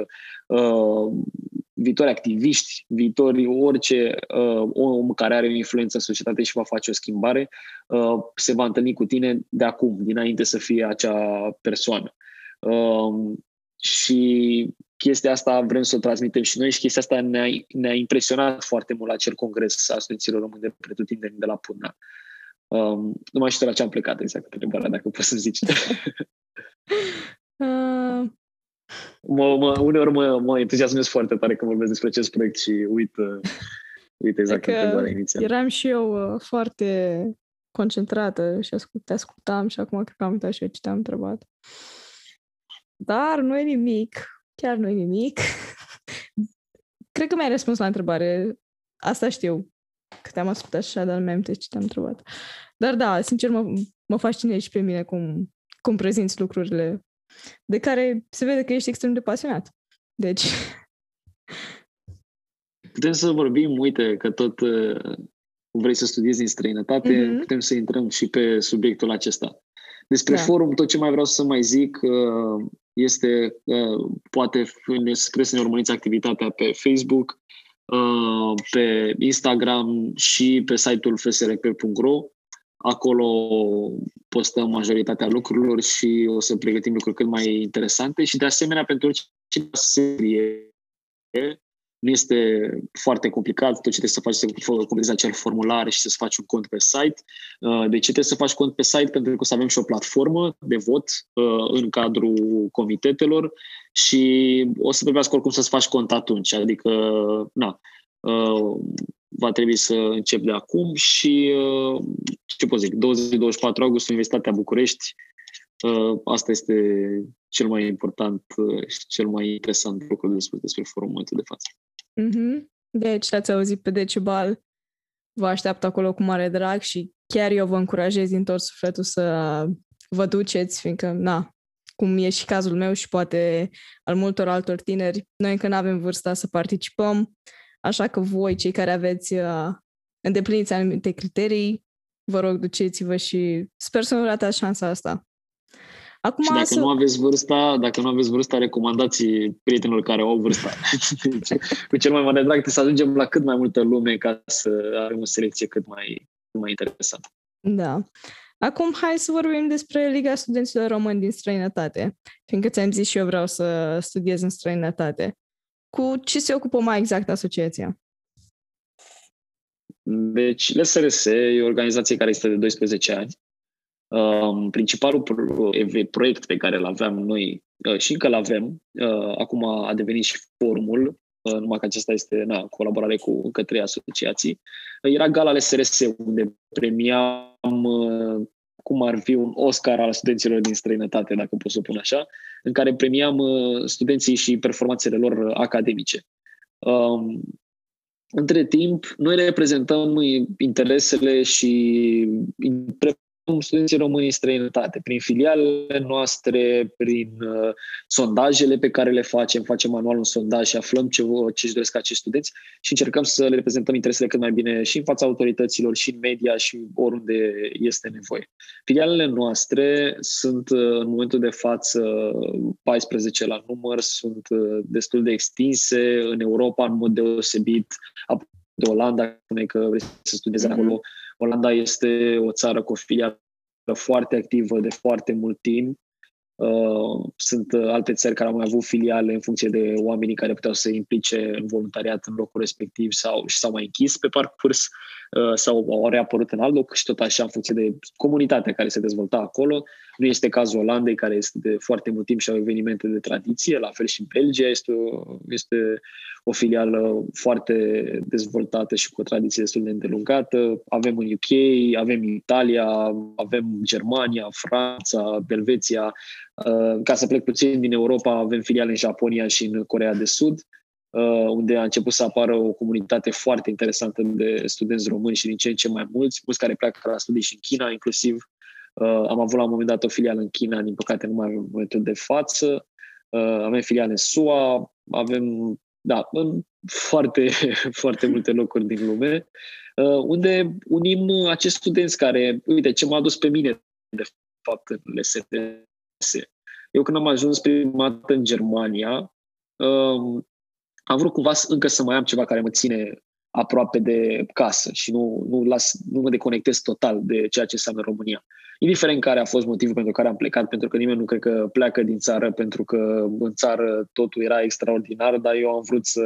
uh, viitori activiști, viitori orice uh, om care are o influență în societate și va face o schimbare, uh, se va întâlni cu tine de acum, dinainte să fie acea persoană. Uh, și chestia asta vrem să o transmitem și noi și chestia asta ne-a, ne-a impresionat foarte mult la acel congres a studenților români de pretutindeni de la Puna. Um, nu mai știu la ce am plecat exact întrebarea, dacă poți să zici. uh... mă, mă, uneori mă, mă entuziasmez foarte tare când vorbesc despre acest proiect și uit, uh, uit exact adică întrebarea inițială. Eram și eu uh, foarte concentrată și ascult, te ascultam și acum cred că am uitat și eu ce te-am întrebat. Dar nu e nimic, chiar nu e nimic. cred că mi-ai răspuns la întrebare. Asta știu. Că te-am ascultat așa, dar mi-am ce te-am întrebat. Dar da, sincer, mă, mă fascinează și pe mine cum, cum prezinți lucrurile de care se vede că ești extrem de pasionat. Deci... Putem să vorbim, uite, că tot uh, vrei să studiezi în străinătate, mm-hmm. putem să intrăm și pe subiectul acesta. Despre da. forum, tot ce mai vreau să mai zic uh, este, uh, poate, spre să ne urmăriți activitatea pe Facebook, uh, pe Instagram și pe site-ul fsrp.ro. Acolo postăm majoritatea lucrurilor și o să pregătim lucruri cât mai interesante și de asemenea pentru orice serie nu este foarte complicat, tot ce trebuie să faci să completezi acel formular și să-ți faci un cont pe site. Uh, de ce trebuie să faci cont pe site? Pentru că o să avem și o platformă de vot uh, în cadrul comitetelor și o să trebuiască oricum să-ți faci cont atunci. Adică, na, uh, va trebui să încep de acum și, ce pot zic, 20-24 august, Universitatea București, asta este cel mai important și cel mai interesant lucru de spus despre forumul de față. Mm-hmm. Deci, ați auzit pe Decibal, vă așteaptă acolo cu mare drag și chiar eu vă încurajez din tot sufletul să vă duceți, fiindcă, na, cum e și cazul meu și poate al multor altor tineri, noi încă nu avem vârsta să participăm, așa că voi, cei care aveți uh, îndepliniți anumite criterii, vă rog, duceți-vă și sper să nu ratați șansa asta. Acum și dacă să... nu aveți vârsta, dacă nu aveți vârsta, recomandați prietenilor care au vârsta. deci, cu cel mai mare drag să ajungem la cât mai multă lume ca să avem o selecție cât mai, cât mai interesantă. Da. Acum hai să vorbim despre Liga Studenților Români din străinătate, fiindcă ți-am zis și eu vreau să studiez în străinătate. Cu ce se ocupă mai exact asociația? Deci, LSRS e o organizație care este de 12 ani Um, principalul proiect pe care îl aveam noi uh, și încă îl avem, uh, acum a devenit și formul, uh, numai că acesta este na, colaborare cu încă trei asociații, era gala SRS, unde premiam cum ar fi un Oscar al studenților din străinătate, dacă pot să pun așa, în care premiam studenții și performanțele lor academice. Um, între timp, noi reprezentăm interesele și studenții români în străinătate, prin filialele noastre, prin uh, sondajele pe care le facem, facem anual un sondaj și aflăm ce, ce își doresc acești studenți și încercăm să le reprezentăm interesele cât mai bine și în fața autorităților, și în media, și oriunde este nevoie. Filialele noastre sunt uh, în momentul de față 14 la număr, sunt uh, destul de extinse în Europa în mod deosebit, de Olanda, spune că vrei să studiezi mm-hmm. acolo, Olanda este o țară cu o filială foarte activă de foarte mult timp. Uh, sunt alte țări care au mai avut filiale în funcție de oamenii care puteau să se implice în voluntariat în locul respectiv sau și s-au mai închis pe parcurs uh, sau au reapărut în alt loc și tot așa în funcție de comunitatea care se dezvolta acolo. Nu este cazul Olandei, care este de foarte mult timp și au evenimente de tradiție, la fel și Belgia este o, este o filială foarte dezvoltată și cu o tradiție destul de îndelungată. Avem în UK, avem în Italia, avem Germania, Franța, Belveția. Uh, ca să plec puțin din Europa, avem filiale în Japonia și în Corea de Sud uh, unde a început să apară o comunitate foarte interesantă de studenți români și din ce în ce mai mulți, mulți care pleacă la studii și în China, inclusiv. Uh, am avut la un moment dat o filială în China, din păcate nu mai avem momentul de față. Avem filiale în SUA, avem da, în foarte, foarte multe locuri din lume, uh, unde unim acești studenți care, uite, ce m-a adus pe mine, de fapt, în LSTS. Eu când am ajuns prima dată în Germania, um, am vrut cumva încă să mai am ceva care mă ține aproape de casă și nu, nu, las, nu mă deconectez total de ceea ce înseamnă România indiferent care a fost motivul pentru care am plecat, pentru că nimeni nu cred că pleacă din țară pentru că în țară totul era extraordinar, dar eu am vrut să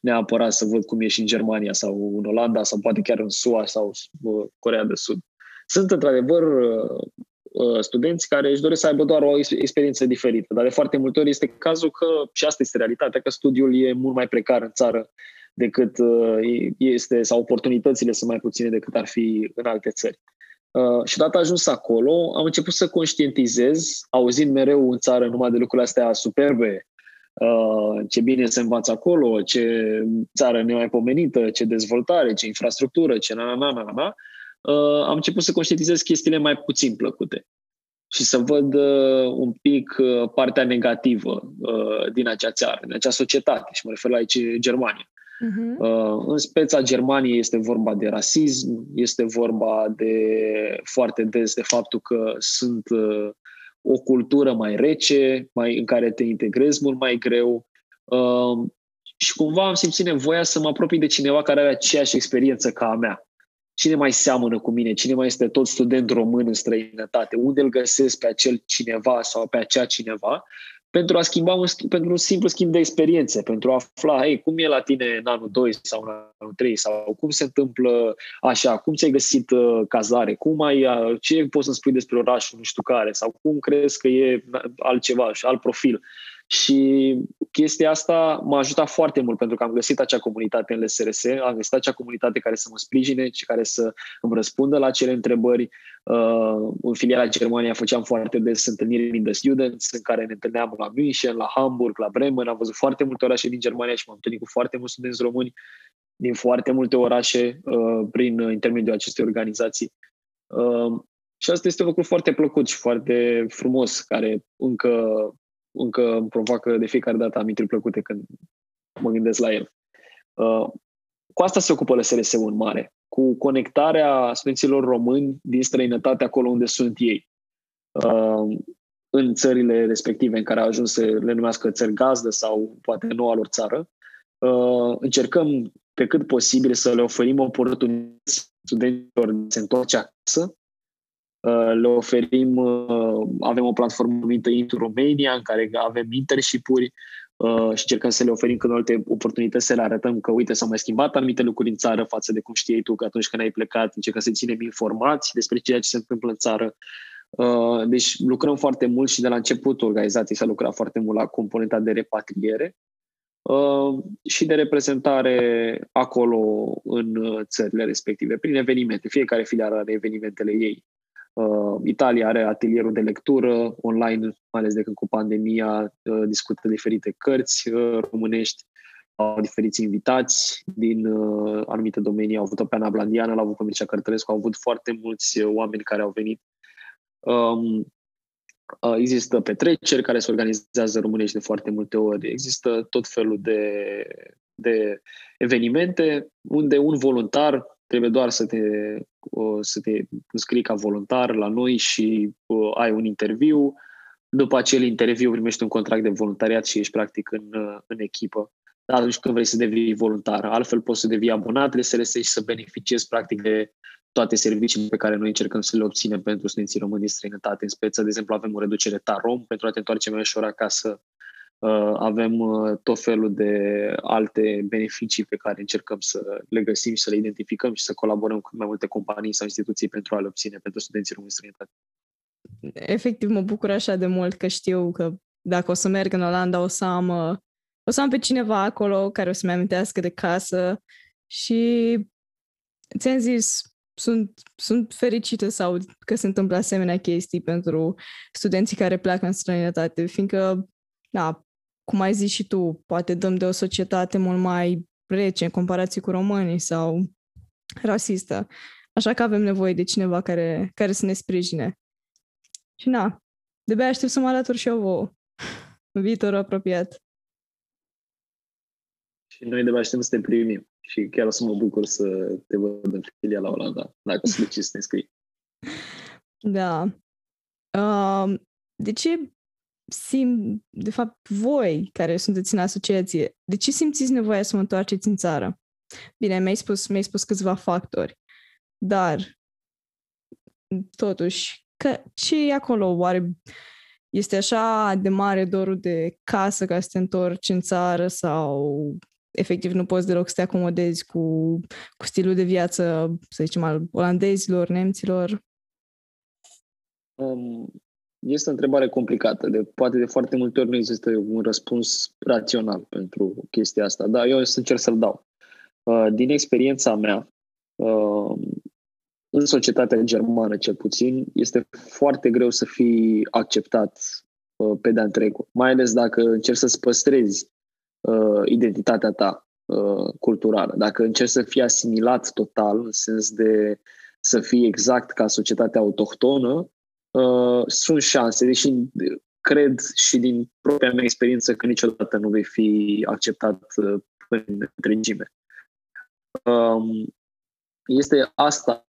neapărat să văd cum e și în Germania sau în Olanda sau poate chiar în SUA sau Corea de Sud. Sunt într-adevăr uh, uh, studenți care își doresc să aibă doar o experiență diferită, dar de foarte multe ori este cazul că, și asta este realitatea, că studiul e mult mai precar în țară decât uh, este, sau oportunitățile sunt mai puține decât ar fi în alte țări. Uh, și odată ajuns acolo, am început să conștientizez, auzind mereu în țară numai de lucrurile astea superbe, uh, ce bine se învață acolo, ce țară nemaipomenită, ce dezvoltare, ce infrastructură, ce na na na na na, uh, am început să conștientizez chestiile mai puțin plăcute și să văd uh, un pic uh, partea negativă uh, din acea țară, din acea societate, și mă refer la aici Germania. Uh-huh. Uh, în speța Germaniei este vorba de rasism, este vorba de foarte des de faptul că sunt uh, o cultură mai rece, mai, în care te integrezi mult mai greu. Uh, și cumva am simțit nevoia să mă apropii de cineva care are aceeași experiență ca a mea. Cine mai seamănă cu mine? Cine mai este tot student român în străinătate? Unde îl găsesc pe acel cineva sau pe acea cineva? Pentru a schimba un, pentru un simplu schimb de experiențe, pentru a afla, hey, cum e la tine în anul 2 sau în anul 3 sau cum se întâmplă așa, cum ți-ai găsit uh, cazare, cum ai, uh, ce poți să-mi spui despre orașul nu știu care? Sau cum crezi că e altceva și alt profil. Și chestia asta m-a ajutat foarte mult pentru că am găsit acea comunitate în LSRS, am găsit acea comunitate care să mă sprijine și care să îmi răspundă la cele întrebări. Uh, în filiala Germania făceam foarte des întâlniri in the students în care ne întâlneam la München, la Hamburg, la Bremen. Am văzut foarte multe orașe din Germania și m-am întâlnit cu foarte mulți studenți români din foarte multe orașe uh, prin intermediul acestei organizații. Uh, și asta este un lucru foarte plăcut și foarte frumos, care încă încă îmi provoacă de fiecare dată amintiri plăcute când mă gândesc la el. Uh, cu asta se ocupă lsrs în mare, cu conectarea studenților români din străinătate acolo unde sunt ei. Uh, în țările respective în care au ajuns să le numească țări gazdă sau poate noua lor țară, uh, încercăm pe cât posibil să le oferim oportunități studenților să se întoarce acasă, Uh, le oferim, uh, avem o platformă numită Into Romania, în care avem internship-uri uh, și încercăm să le oferim când alte oportunități, să le arătăm că, uite, s-au mai schimbat anumite lucruri în țară față de cum știai tu că atunci când ai plecat, încercăm să ținem informații despre ceea ce se întâmplă în țară. Deci lucrăm foarte mult și de la începutul organizației s-a lucrat foarte mult la componenta de repatriere și de reprezentare acolo în țările respective, prin evenimente. Fiecare filială are evenimentele ei. Uh, Italia are atelierul de lectură online, mai ales de când cu pandemia uh, discută diferite cărți uh, românești, au diferiți invitați din uh, anumite domenii. Au avut-o pe Ana Blandiana, l-au avut pe Mircea Cărtărescu, au avut foarte mulți uh, oameni care au venit. Um, uh, există petreceri care se organizează românești de foarte multe ori. Există tot felul de, de evenimente unde un voluntar Trebuie doar să te, să te înscrii ca voluntar la noi și ai un interviu. După acel interviu primești un contract de voluntariat și ești practic în, în echipă. Dar atunci când vrei să devii voluntar, altfel poți să devii abonat de SRS și să beneficiezi practic de toate serviciile pe care noi încercăm să le obținem pentru studenții români din străinătate. În speță, de exemplu, avem o reducere TAROM pentru a te întoarce mai ușor acasă Uh, avem uh, tot felul de alte beneficii pe care încercăm să le găsim și să le identificăm și să colaborăm cu mai multe companii sau instituții pentru a le obține pentru studenții români străinătate. Efectiv, mă bucur așa de mult că știu că dacă o să merg în Olanda, o să am, uh, o să am pe cineva acolo care o să-mi amintească de casă și ți-am zis, sunt, sunt fericită sau că se întâmplă asemenea chestii pentru studenții care pleacă în străinătate, fiindcă da, cum ai zis și tu, poate dăm de o societate mult mai rece în comparație cu românii sau rasistă. Așa că avem nevoie de cineva care, care să ne sprijine. Și na, de aștept să mă alătur și eu vouă în viitor apropiat. Și noi de aștept să te primim. Și chiar o să mă bucur să te văd în filia la Olanda, dacă să decizi să te scrii. Da. Uh, de ce simt, de fapt, voi care sunteți în asociație, de ce simțiți nevoia să mă întoarceți în țară? Bine, mi-ai spus, mi-ai spus câțiva factori, dar totuși, că, ce e acolo? Oare este așa de mare dorul de casă ca să te întorci în țară sau efectiv nu poți deloc să te acomodezi cu, cu stilul de viață, să zicem, al olandezilor, nemților? Um, este o întrebare complicată. De, poate de foarte multe ori nu există un răspuns rațional pentru chestia asta, dar eu o să încerc să-l dau. Uh, din experiența mea, uh, în societatea germană cel puțin, este foarte greu să fii acceptat uh, pe de-a întregul. Mai ales dacă încerci să-ți păstrezi uh, identitatea ta uh, culturală. Dacă încerci să fii asimilat total, în sens de să fii exact ca societatea autohtonă, uh, sunt șanse, deși cred și din propria mea experiență că niciodată nu vei fi acceptat uh, în întregime. Um, este asta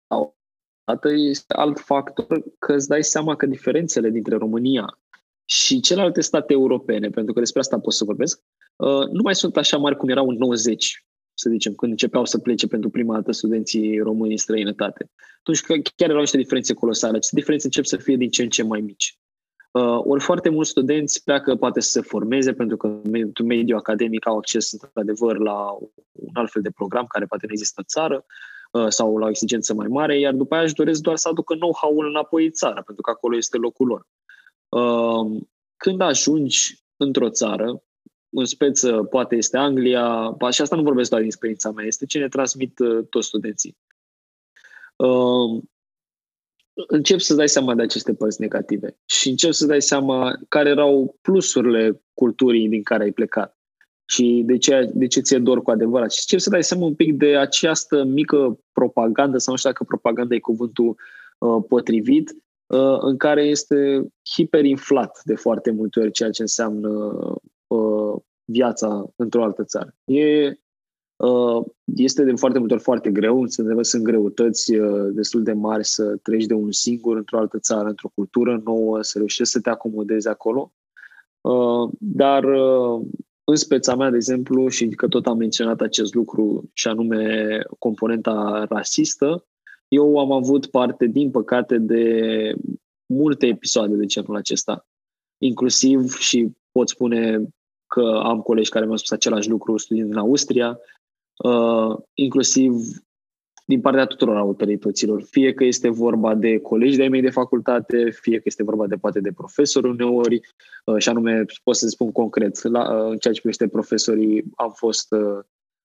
dată este alt factor că îți dai seama că diferențele dintre România și celelalte state europene, pentru că despre asta pot să vorbesc, uh, nu mai sunt așa mari cum erau în 90, să zicem, când începeau să plece pentru prima dată studenții români în străinătate. Atunci chiar erau niște diferențe colosale. Aceste diferențe încep să fie din ce în ce mai mici. Uh, ori foarte mulți studenți pleacă poate să se formeze pentru că într-un mediu academic au acces într-adevăr la un alt fel de program care poate nu există în țară uh, sau la o exigență mai mare, iar după aia își doresc doar să aducă know-how-ul înapoi în țară, pentru că acolo este locul lor. Uh, când ajungi într-o țară, în speță poate este Anglia, și asta nu vorbesc doar din experiența mea, este ce ne transmit toți studenții încep să dai seama de aceste părți negative și încep să dai seama care erau plusurile culturii din care ai plecat și de ce, de ce ți-e dor cu adevărat. Și încep să dai seama un pic de această mică propagandă, sau nu știu dacă propaganda e cuvântul uh, potrivit, uh, în care este hiperinflat de foarte multe ori ceea ce înseamnă uh, viața într-o altă țară. E Uh, este de foarte multe ori foarte greu, sunt greutăți uh, destul de mari să treci de un singur într-o altă țară, într-o cultură nouă, să reușești să te acomodezi acolo. Uh, dar în speța mea, de exemplu, și că tot am menționat acest lucru, și anume componenta rasistă, eu am avut parte, din păcate, de multe episoade de genul acesta. Inclusiv și pot spune că am colegi care mi-au spus același lucru studiind în Austria, uh, inclusiv din partea tuturor autorităților. Fie că este vorba de colegi de-ai mei de facultate, fie că este vorba de poate de profesori uneori, uh, și anume pot să spun concret, la, uh, în ceea ce privește profesorii, am fost uh,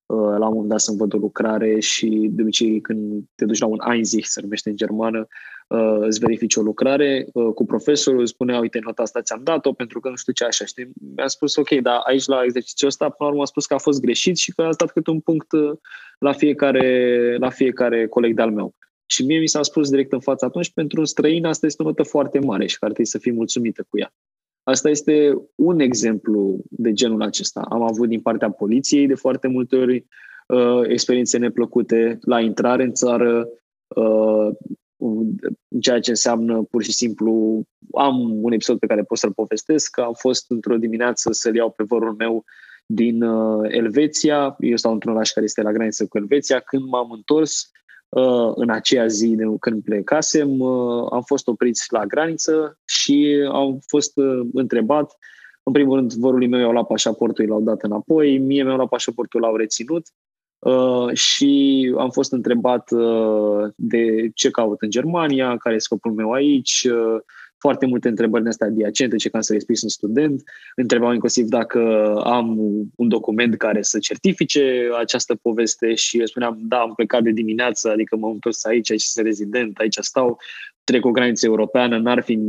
uh, la un moment dat să văd o lucrare și de obicei când te duci la un Einzig, se numește în germană, uh, îți verifici o lucrare uh, cu profesorul, îți spune, uite, nota asta ți-am dat-o pentru că nu știu ce așa, știi? Mi-a spus, ok, dar aici la exercițiul ăsta, până la urmă a spus că a fost greșit și că a dat câte un punct uh, la fiecare, la fiecare coleg de-al meu. Și mie mi s-a spus direct în față atunci, pentru un străin asta este o notă foarte mare și care trebuie să fii mulțumită cu ea. Asta este un exemplu de genul acesta. Am avut din partea poliției de foarte multe ori uh, experiențe neplăcute la intrare în țară, uh, ceea ce înseamnă pur și simplu, am un episod pe care pot să-l povestesc, că am fost într-o dimineață să-l iau pe vărul meu din uh, Elveția, eu stau într-un oraș care este la graniță cu Elveția, când m-am întors uh, în aceea zi de când plecasem, uh, am fost opriți la graniță și am fost uh, întrebat. În primul rând, vărului meu i-au luat pașaportul, l-au dat înapoi, mie mi-au luat pașaportul, l-au reținut Uh, și am fost întrebat uh, de ce caut în Germania, care e scopul meu aici, uh, foarte multe întrebări în astea adiacente, ce can să le spui sunt student. Întrebau inclusiv dacă am un document care să certifice această poveste și eu spuneam, da, am plecat de dimineață, adică m-am întors aici, aici sunt rezident, aici stau, trec o graniță europeană, n-ar fi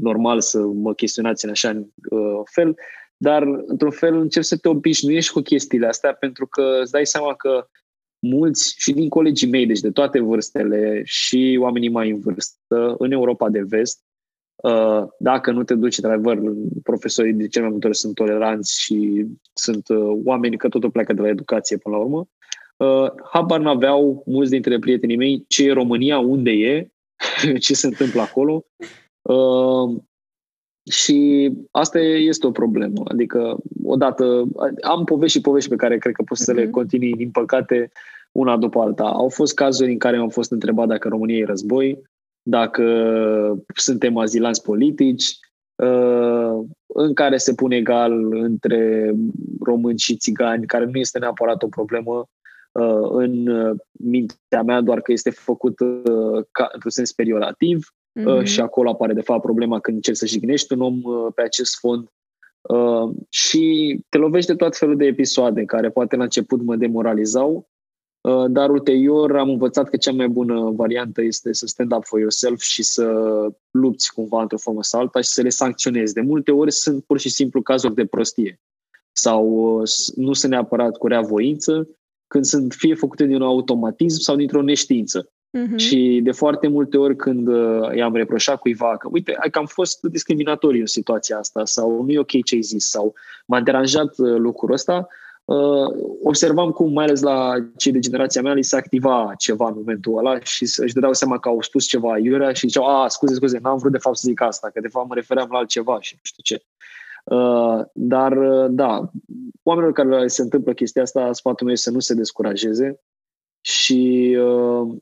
normal să mă chestionați în așa uh, fel dar într-un fel încerci să te obișnuiești cu chestiile astea pentru că îți dai seama că mulți și din colegii mei, deci de toate vârstele și oamenii mai în vârstă, în Europa de vest, uh, dacă nu te duci, într-adevăr, profesorii de cel mai multe ori sunt toleranți și sunt uh, oameni că totul pleacă de la educație până la urmă, uh, habar n-aveau mulți dintre prietenii mei ce e România, unde e, ce se întâmplă acolo. Și asta este o problemă. Adică, odată, am povești și povești pe care cred că pot să le mhm. continui, din păcate, una după alta. Au fost cazuri în care am fost întrebat dacă România e război, dacă suntem azilanți politici, uh, în care se pune egal între români și țigani, care nu este neapărat o problemă uh, în mintea mea, doar că este făcut uh, într-un sens periorativ mm-hmm. și acolo apare de fapt problema când încerci să jignești un om uh, pe acest fond uh, și te lovești de tot felul de episoade care poate la început mă demoralizau, Uh, dar ulterior am învățat că cea mai bună variantă este să stand up for yourself și să lupți cumva într-o formă sau alta și să le sancționezi. De multe ori sunt pur și simplu cazuri de prostie sau uh, nu sunt neapărat cu rea voință, când sunt fie făcute din un automatism sau dintr-o neștiință. Uh-huh. Și de foarte multe ori când uh, i-am reproșat cuiva că, uite, ai că am fost discriminatoriu în situația asta sau nu e ok ce ai zis sau m-a deranjat lucrul ăsta, uh, observam cum, mai ales la cei de generația mea, li se activa ceva în momentul ăla și își dădeau seama că au spus ceva iurea și ziceau, a, scuze, scuze, n-am vrut de fapt să zic asta, că de fapt mă refeream la altceva și nu știu ce. Uh, dar, uh, da, oamenilor care se întâmplă chestia asta, sfatul meu este să nu se descurajeze și uh,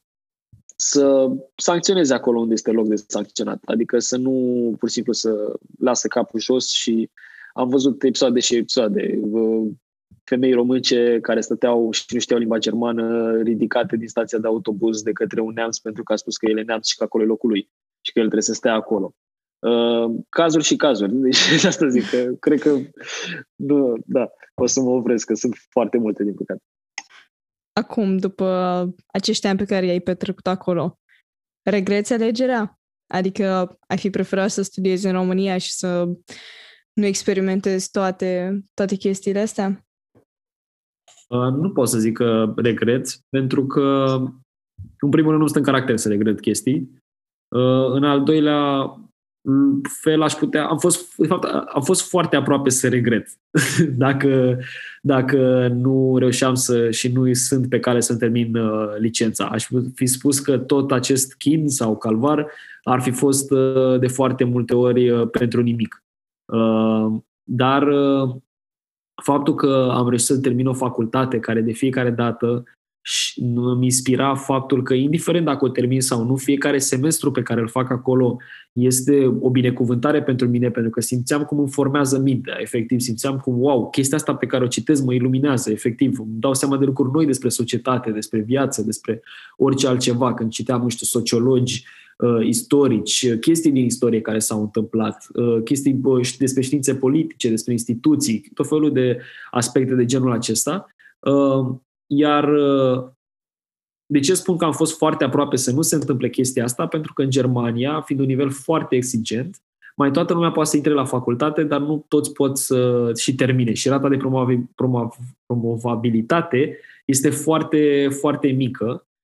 să sancționeze acolo unde este loc de sancționat. Adică să nu pur și simplu să lasă capul jos și am văzut episoade și episoade. Uh, femei românce care stăteau și nu știau limba germană ridicate din stația de autobuz de către un neamț pentru că a spus că el e neamț și că acolo e locul lui și că el trebuie să stea acolo. Uh, cazuri și cazuri. Deci de asta zic că cred că nu, da, o să mă opresc, că sunt foarte multe din păcate. Acum, după acești ani pe care i-ai petrecut acolo, regreți alegerea? Adică ai fi preferat să studiezi în România și să nu experimentezi toate, toate chestiile astea? Uh, nu pot să zic că regret, pentru că, în primul rând, nu sunt în caracter să regret chestii. Uh, în al doilea fel, aș putea... Am fost, de fapt, am fost foarte aproape să regret. dacă, dacă nu reușeam să... și nu sunt pe cale să termin uh, licența. Aș fi spus că tot acest chin sau calvar ar fi fost de foarte multe ori pentru nimic. Dar faptul că am reușit să termin o facultate care de fiecare dată îmi inspira faptul că, indiferent dacă o termin sau nu, fiecare semestru pe care îl fac acolo este o binecuvântare pentru mine, pentru că simțeam cum îmi formează mintea, efectiv, simțeam cum, wow, chestia asta pe care o citesc mă iluminează, efectiv, îmi dau seama de lucruri noi despre societate, despre viață, despre orice altceva, când citeam, nu știu, sociologi, uh, istorici, chestii din istorie care s-au întâmplat, uh, chestii uh, despre științe politice, despre instituții, tot felul de aspecte de genul acesta. Uh, iar uh, de ce spun că am fost foarte aproape să nu se întâmple chestia asta? Pentru că în Germania, fiind un nivel foarte exigent, mai toată lumea poate să intre la facultate, dar nu toți pot să și termine. Și rata de promovabilitate este foarte, foarte mică Uh,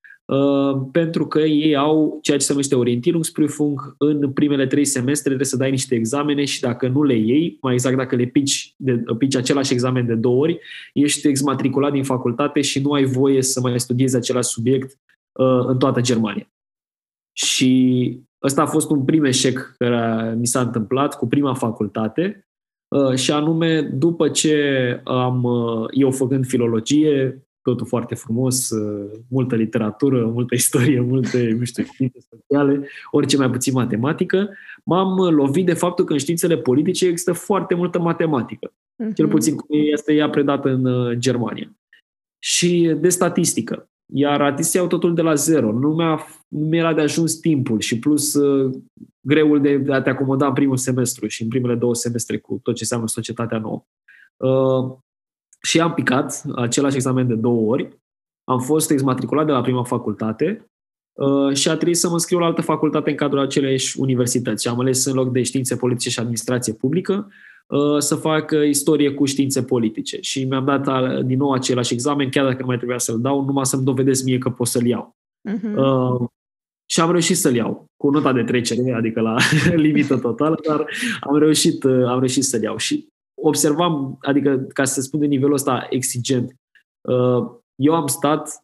pentru că ei au ceea ce se numește Orientierungsprüfung. În primele trei semestre trebuie să dai niște examene și dacă nu le iei, mai exact dacă le pici, de, pici același examen de două ori, ești exmatriculat din facultate și nu ai voie să mai studiezi același subiect uh, în toată Germania. Și ăsta a fost un prim eșec care mi s-a întâmplat cu prima facultate, uh, și anume după ce am, eu făcând filologie, totul foarte frumos, uh, multă literatură, multă istorie, multe, nu știu, științe sociale, orice mai puțin matematică, m-am lovit de faptul că în științele politice există foarte multă matematică. Uh-huh. Cel puțin cum este ea predată în uh, Germania. Și de statistică. Iar artistii au totul de la zero. Nu mi-a, nu mi-era de ajuns timpul și plus uh, greul de a te acomoda în primul semestru și în primele două semestre cu tot ce înseamnă societatea nouă. Uh, și am picat același examen de două ori. Am fost exmatriculat de la prima facultate uh, și a trebuit să mă scriu la altă facultate în cadrul aceleiași universități. Și am ales în loc de științe politice și administrație publică uh, să fac istorie cu științe politice. Și mi-am dat uh, din nou același examen, chiar dacă nu mai trebuia să-l dau, numai să-mi dovedesc mie că pot să-l iau. Uh-huh. Uh, și am reușit să-l iau cu nota de trecere, adică la limită totală, dar am reușit, am reușit să-l iau. Și observam, adică ca să spun de nivelul ăsta exigent, uh, eu am stat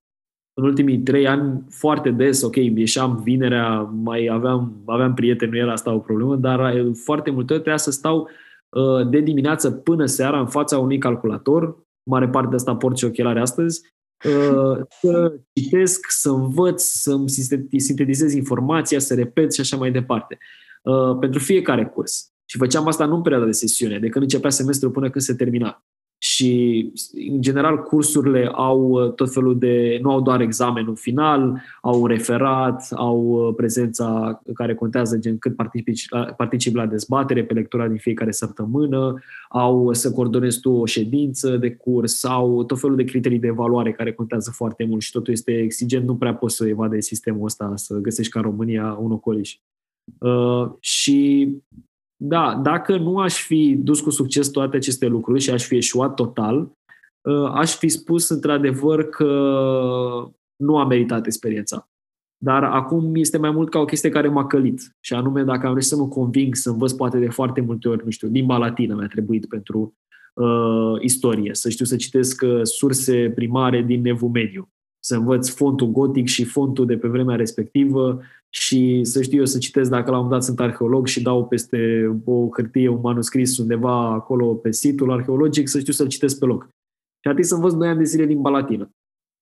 în ultimii trei ani foarte des, ok, ieșeam vinerea, mai aveam, aveam prieteni, nu era asta o problemă, dar uh, foarte multe ori trebuia să stau uh, de dimineață până seara în fața unui calculator, mare parte de asta port și ochelari astăzi, să citesc, să învăț, să-mi sintetizez informația, să repet și așa mai departe. Pentru fiecare curs. Și făceam asta nu în perioada de sesiune, de când începea semestrul până când se termina. și, în general, cursurile au uh, tot felul de... nu au doar examenul final, au un referat, au uh, prezența care contează, gen cât participi, participi la dezbatere pe lectura din fiecare săptămână, au să coordonezi tu o ședință de curs, sau tot felul de criterii de evaluare care contează foarte mult și totul este exigent, nu prea poți să evadezi sistemul ăsta, să găsești ca în România un ocoliș. Uh, și da, dacă nu aș fi dus cu succes toate aceste lucruri și aș fi eșuat total, uh, aș fi spus într-adevăr că nu am meritat experiența. Dar acum este mai mult ca o chestie care m-a călit. Și anume, dacă am reușit să mă conving să învăț poate de foarte multe ori, nu știu, limba latină mi-a trebuit pentru uh, istorie, să știu să citesc uh, surse primare din Evul Mediu, să învăț fontul gotic și fontul de pe vremea respectivă și să știu eu să citesc dacă la un dat sunt arheolog și dau peste o hârtie un manuscris undeva acolo pe situl arheologic, să știu să-l citesc pe loc. Și atât să învăț 2 ani de zile limba latină.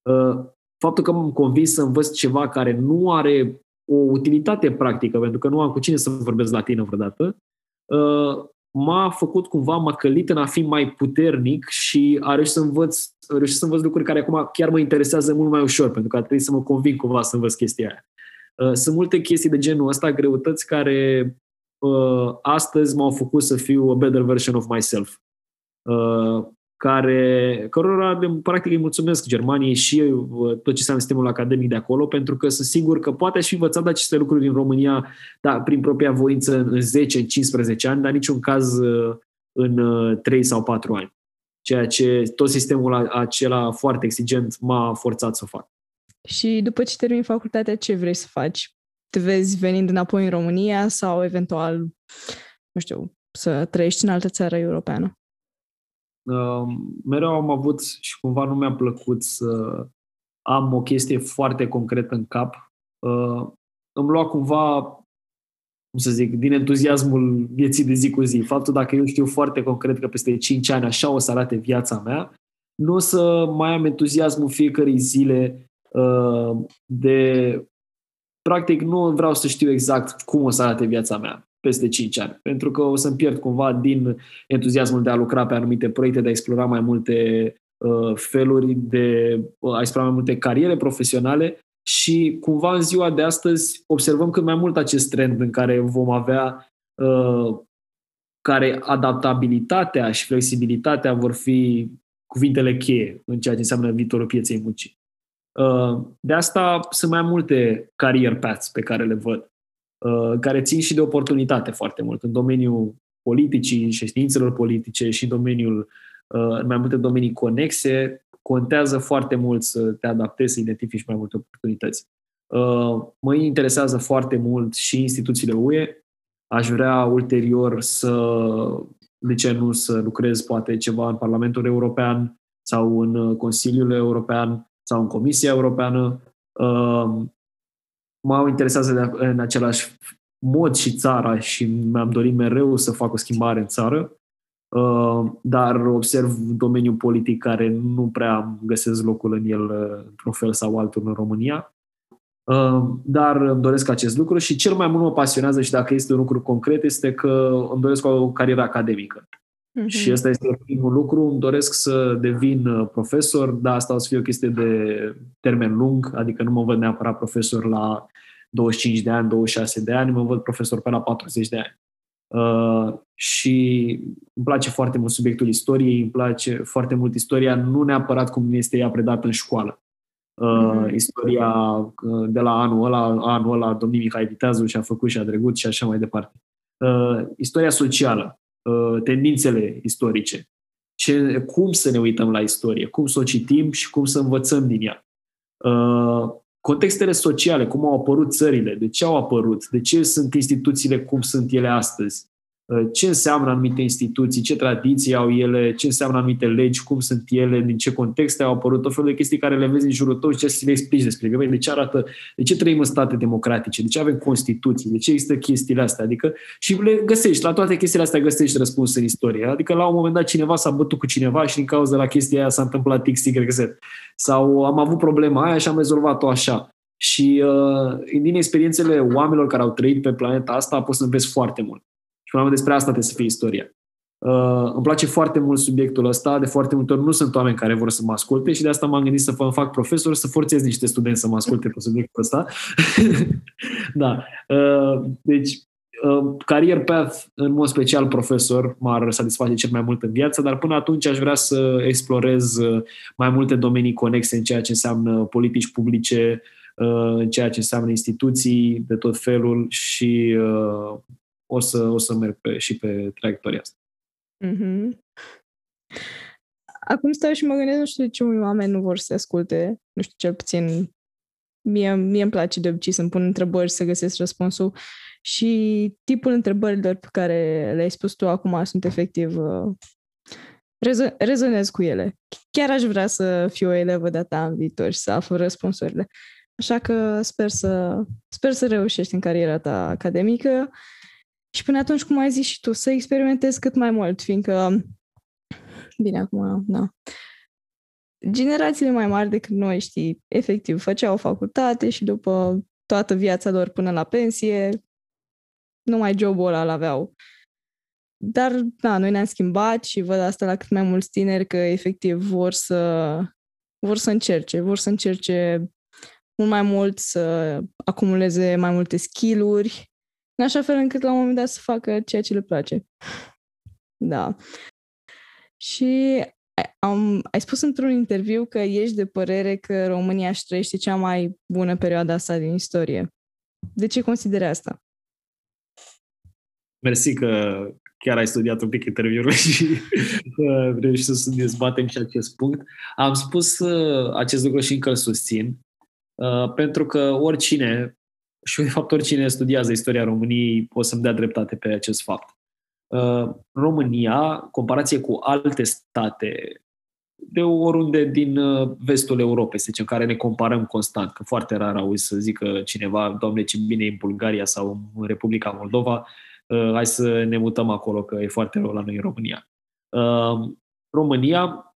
Uh, faptul că m-am convins să învăț ceva care nu are o utilitate practică, pentru că nu am cu cine să vorbesc latină vreodată, uh, m-a făcut cumva, m-a călit în a fi mai puternic și a reușit să învăț, a reușit să învăț lucruri care acum chiar mă interesează mult mai ușor, pentru că a trebuit să mă conving cumva să învăț chestia aia. Uh, sunt multe chestii de genul ăsta, greutăți care uh, astăzi m-au făcut să fiu a better version of myself. Uh, care, cărora practic îi mulțumesc Germaniei și uh, tot ce înseamnă sistemul academic de acolo, pentru că sunt sigur că poate aș fi învățat aceste lucruri din România da, prin propria voință în 10, în 15 ani, dar niciun caz uh, în 3 uh, sau 4 ani. Ceea ce tot sistemul acela foarte exigent m-a forțat să o fac. Și după ce termini facultatea, ce vrei să faci? Te vezi venind înapoi în România sau eventual, nu știu, să trăiești în altă țară europeană? Uh, mereu am avut și cumva nu mi-a plăcut să am o chestie foarte concretă în cap. Uh, îmi lua cumva, cum să zic, din entuziasmul vieții de zi cu zi. Faptul dacă eu știu foarte concret că peste 5 ani așa o să arate viața mea, nu o să mai am entuziasmul fiecărei zile uh, de... Practic, nu vreau să știu exact cum o să arate viața mea peste 5 ani, pentru că o să-mi pierd cumva din entuziasmul de a lucra pe anumite proiecte, de a explora mai multe uh, feluri, de uh, a explora mai multe cariere profesionale și cumva în ziua de astăzi observăm cât mai mult acest trend în care vom avea uh, care adaptabilitatea și flexibilitatea vor fi cuvintele cheie în ceea ce înseamnă viitorul pieței muncii. Uh, de asta sunt mai multe career paths pe care le văd. Uh, care țin și de oportunitate foarte mult în domeniul politicii și științelor politice și în domeniul, uh, în mai multe domenii conexe, contează foarte mult să te adaptezi, să identifici mai multe oportunități. Uh, mă interesează foarte mult și instituțiile UE. Aș vrea ulterior să, de ce nu, să lucrez poate ceva în Parlamentul European sau în Consiliul European sau în Comisia Europeană mă interesează de, în același mod și țara și mi-am dorit mereu să fac o schimbare în țară, uh, dar observ domeniul politic care nu prea găsesc locul în el uh, într-un fel sau altul în România. Uh, dar îmi doresc acest lucru și cel mai mult mă pasionează și dacă este un lucru concret este că îmi doresc o carieră academică. Uh-huh. Și ăsta este primul lucru. Îmi doresc să devin profesor, dar asta o să fie o chestie de termen lung, adică nu mă văd neapărat profesor la 25 de ani, 26 de ani, mă văd profesor pe la 40 de ani. Uh, și îmi place foarte mult subiectul istoriei, îmi place foarte mult istoria, nu neapărat cum este ea predată în școală. Uh, mm-hmm. Istoria uh, de la anul ăla, anul ăla, domnul Mihai Viteazu și-a făcut și a dregut și așa mai departe. Uh, istoria socială, uh, tendințele istorice, ce, cum să ne uităm la istorie, cum să o citim și cum să învățăm din ea. Uh, contextele sociale, cum au apărut țările, de ce au apărut, de ce sunt instituțiile cum sunt ele astăzi, uh, ce înseamnă anumite instituții, ce tradiții au ele, ce înseamnă anumite legi, cum sunt ele, din ce contexte au apărut, tot felul de chestii care le vezi în jurul tău și ce să le explici despre. Că, de ce arată, de ce trăim în state democratice, de ce avem constituții, de ce există chestiile astea, adică și le găsești, la toate chestiile astea găsești răspuns în istorie, adică la un moment dat cineva s-a bătut cu cineva și din cauza la chestia aia s-a întâmplat X, Y, Z. Sau am avut problema aia și am rezolvat-o așa. Și uh, din experiențele oamenilor care au trăit pe planeta asta, poți să înveți foarte mult. Și până despre asta trebuie să fie istoria. Uh, îmi place foarte mult subiectul ăsta, de foarte multe ori nu sunt oameni care vor să mă asculte și de asta m-am gândit să mă fac profesor, să forțez niște studenți să mă asculte pe subiectul ăsta. da. Uh, deci, uh, career path, în mod special profesor, m-ar satisface cel mai mult în viață, dar până atunci aș vrea să explorez uh, mai multe domenii conexe în ceea ce înseamnă politici publice, uh, în ceea ce înseamnă instituții de tot felul și uh, o să, o să merg pe, și pe traiectoria asta. Mm-hmm. Acum stau și mă gândesc, nu știu de ce unii oameni nu vor să asculte, nu știu, cel puțin mie, mie îmi place de obicei să-mi pun întrebări, să găsesc răspunsul și tipul întrebărilor pe care le-ai spus tu acum sunt efectiv uh, rezo- rezonez cu ele. Chiar aș vrea să fiu o elevă de-a ta în viitor și să aflu răspunsurile. Așa că sper să, sper să reușești în cariera ta academică și până atunci, cum ai zis și tu, să experimentezi cât mai mult, fiindcă, bine, acum, da, generațiile mai mari decât noi, știi, efectiv, făceau o facultate și după toată viața lor până la pensie, numai jobul ăla aveau. Dar, da, noi ne-am schimbat și văd asta la cât mai mulți tineri că efectiv vor să vor să încerce, vor să încerce mult mai mult să acumuleze mai multe skill-uri în așa fel încât la un moment dat să facă ceea ce le place. Da. Și am, ai spus într-un interviu că ești de părere că România își trăiește cea mai bună perioadă asta din istorie. De ce consideri asta? Mersi că chiar ai studiat un pic interviul și uh, să dezbatem și acest punct. Am spus uh, acest lucru și încă îl susțin, uh, pentru că oricine și de fapt oricine studiază istoria României o să-mi dea dreptate pe acest fapt. Uh, România, comparație cu alte state de oriunde din uh, vestul Europei, să zicem, care ne comparăm constant, că foarte rar auzi să zică cineva, doamne, ce bine e în Bulgaria sau în Republica Moldova, uh, hai să ne mutăm acolo, că e foarte rău la noi în România. România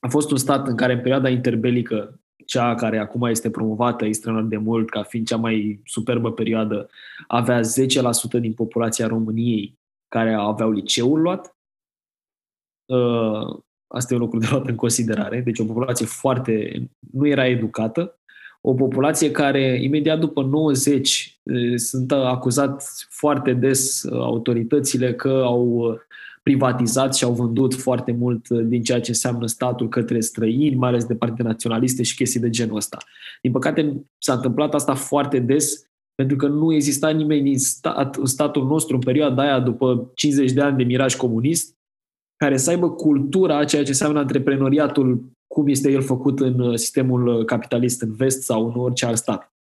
a fost un stat în care în perioada interbelică cea care acum este promovată extraordinar de mult ca fiind cea mai superbă perioadă, avea 10% din populația României care aveau liceul luat. Uh, asta e un lucru de luat în considerare. Deci o populație foarte... nu era educată. O populație care, imediat după 90, uh, sunt acuzat foarte des uh, autoritățile că au privatizat și au vândut foarte mult uh, din ceea ce înseamnă statul către străini, mai ales de partide naționaliste și chestii de genul ăsta. Din păcate s-a întâmplat asta foarte des pentru că nu exista nimeni din stat, în statul nostru în perioada aia, după 50 de ani de miraj comunist, care să aibă cultura a ceea ce înseamnă antreprenoriatul, cum este el făcut în uh, sistemul uh, capitalist în vest sau în orice alt stat,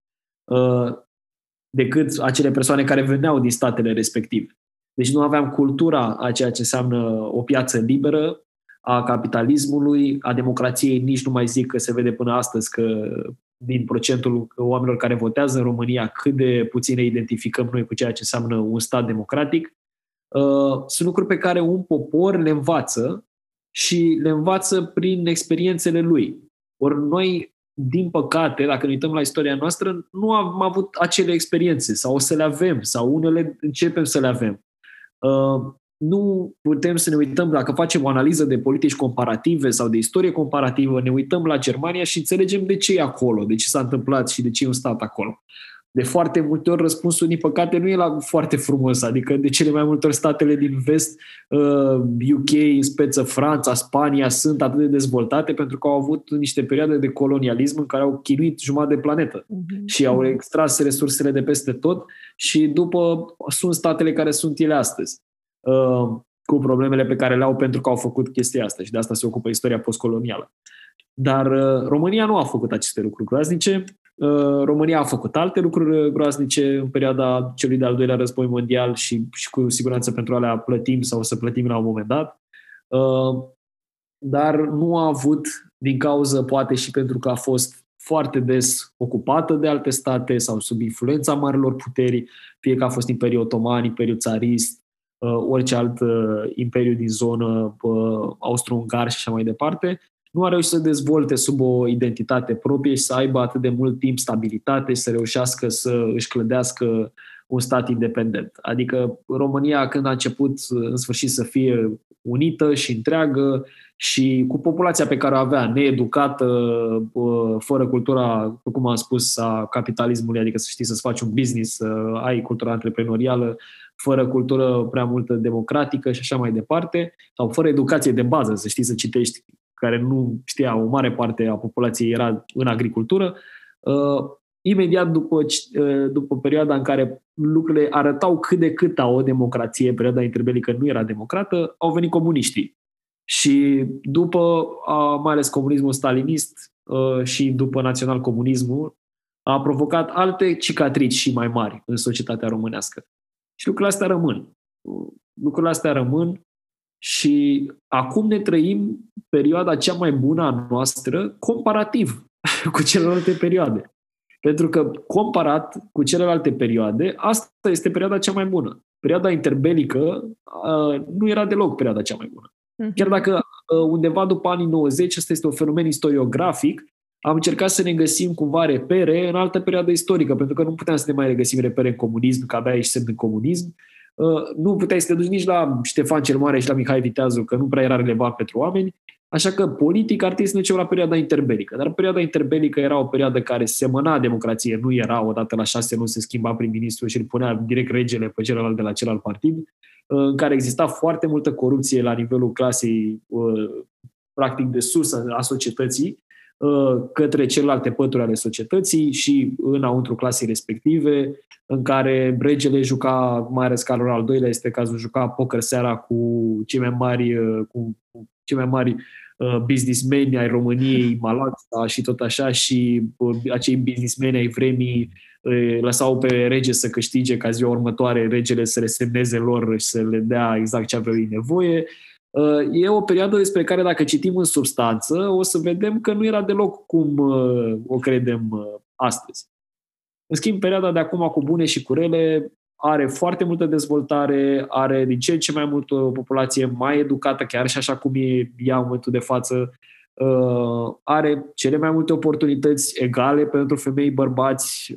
decât acele persoane care veneau din statele respective. Deci nu aveam cultura a ceea ce înseamnă o piață liberă, a capitalismului, a democrației, nici nu mai zic că se vede până astăzi că din procentul oamenilor care votează în România, cât de puțin ne identificăm noi cu ceea ce înseamnă un stat democratic. Uh, sunt lucruri pe care un popor le învață și le învață prin experiențele lui. Ori noi, din păcate, dacă ne uităm la istoria noastră, nu am avut acele experiențe sau o să le avem sau unele începem să le avem. Uh, nu putem să ne uităm, dacă facem o analiză de politici comparative sau de istorie comparativă, ne uităm la Germania și înțelegem de ce e acolo, de ce s-a întâmplat și de ce e un stat acolo. De foarte multe ori răspunsul, din păcate, nu e la foarte frumos, adică de cele mai multe ori statele din vest, UK, uh, în speță Franța, Spania, sunt atât de dezvoltate pentru că au avut niște perioade de colonialism în care au chinuit jumătate de planetă uh-huh. și au extras resursele de peste tot și după sunt statele care sunt ele astăzi uh, cu problemele pe care le au pentru că au făcut chestia asta și de asta se ocupă istoria postcolonială. Dar uh, România nu a făcut aceste lucruri groaznice. Uh, România a făcut alte lucruri groaznice în perioada celui de-al doilea război mondial și, și cu siguranță pentru alea plătim sau să plătim la un moment dat. Dar nu a avut, din cauză poate și pentru că a fost foarte des ocupată de alte state sau sub influența marilor puteri, fie că a fost Imperiul Otoman, Imperiul Țarist, uh, orice alt uh, imperiu din zonă, uh, austro-ungar și așa mai departe, nu a reușit să dezvolte sub o identitate proprie și să aibă atât de mult timp stabilitate și să reușească să își clădească un stat independent. Adică România, când a început în sfârșit să fie unită și întreagă și cu populația pe care o avea, needucată, fără cultura, cum am spus, a capitalismului, adică să știi să-ți faci un business, să ai cultura antreprenorială, fără cultură prea multă democratică și așa mai departe, sau fără educație de bază, să știi să citești, care nu știa, o mare parte a populației era în agricultură, uh, imediat după, uh, după perioada în care lucrurile arătau cât de cât o democrație, perioada interbelică nu era democrată, au venit comuniștii. Și după, mai ales comunismul stalinist uh, și după național-comunismul, a provocat alte cicatrici și mai mari în societatea românească. Și lucrurile astea rămân. Lucrurile astea rămân și acum ne trăim perioada cea mai bună a noastră comparativ cu celelalte perioade. Pentru că, comparat cu celelalte perioade, asta este perioada cea mai bună. Perioada interbelică uh, nu era deloc perioada cea mai bună. Mhm. Chiar dacă uh, undeva după anii 90, asta este un fenomen istoriografic, am încercat să ne găsim cumva repere în altă perioadă istorică, pentru că nu puteam să ne mai regăsim repere în comunism, că abia ești semn în comunism. Uh, nu puteai să te duci nici la Ștefan cel Mare și la Mihai Viteazu, că nu prea era relevant pentru oameni. Așa că politic ar trebui să ne ducem la perioada interbelică. Dar perioada interbelică era o perioadă care semăna democrație, nu era odată la șase luni se schimba prim-ministru și îl punea direct regele pe celălalt de la celălalt partid, uh, în care exista foarte multă corupție la nivelul clasei uh, practic de sus a societății Uh, către celelalte pături ale societății și înăuntru clasei respective, în care regele juca, mai ales Carol al doilea este cazul, juca poker seara cu cei mai mari, uh, cu cei mai mari uh, businessmeni ai României, Malaxa și tot așa și acei businessmeni ai vremii lăsau pe rege să câștige ca ziua următoare regele să le semneze lor și să le dea exact ce aveau ei nevoie. Uh, e o perioadă despre care dacă citim în substanță, o să vedem că nu era deloc cum uh, o credem uh, astăzi. În schimb, perioada de acum cu bune și cu rele are foarte multă dezvoltare, are din ce în ce mai multă populație mai educată, chiar și așa cum e ea în momentul de față, are cele mai multe oportunități egale pentru femei, bărbați,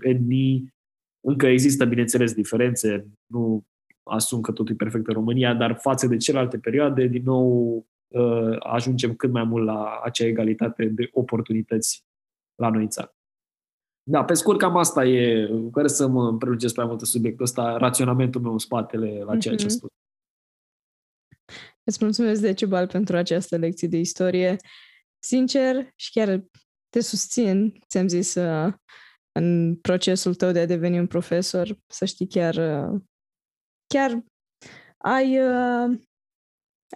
etnii. Încă există, bineînțeles, diferențe. Nu asum că totul e perfect în România, dar față de celelalte perioade, din nou uh, ajungem cât mai mult la acea egalitate de oportunități la noi în țară. Da, pe scurt, cam asta e, care să mă prelungesc prea mult subiectul ăsta, raționamentul meu în spatele la ceea ce mm-hmm. spus. Îți mulțumesc, Decibal, pentru această lecție de istorie. Sincer, și chiar te susțin, ți-am zis, uh, în procesul tău de a deveni un profesor, să știi chiar uh, chiar ai, uh,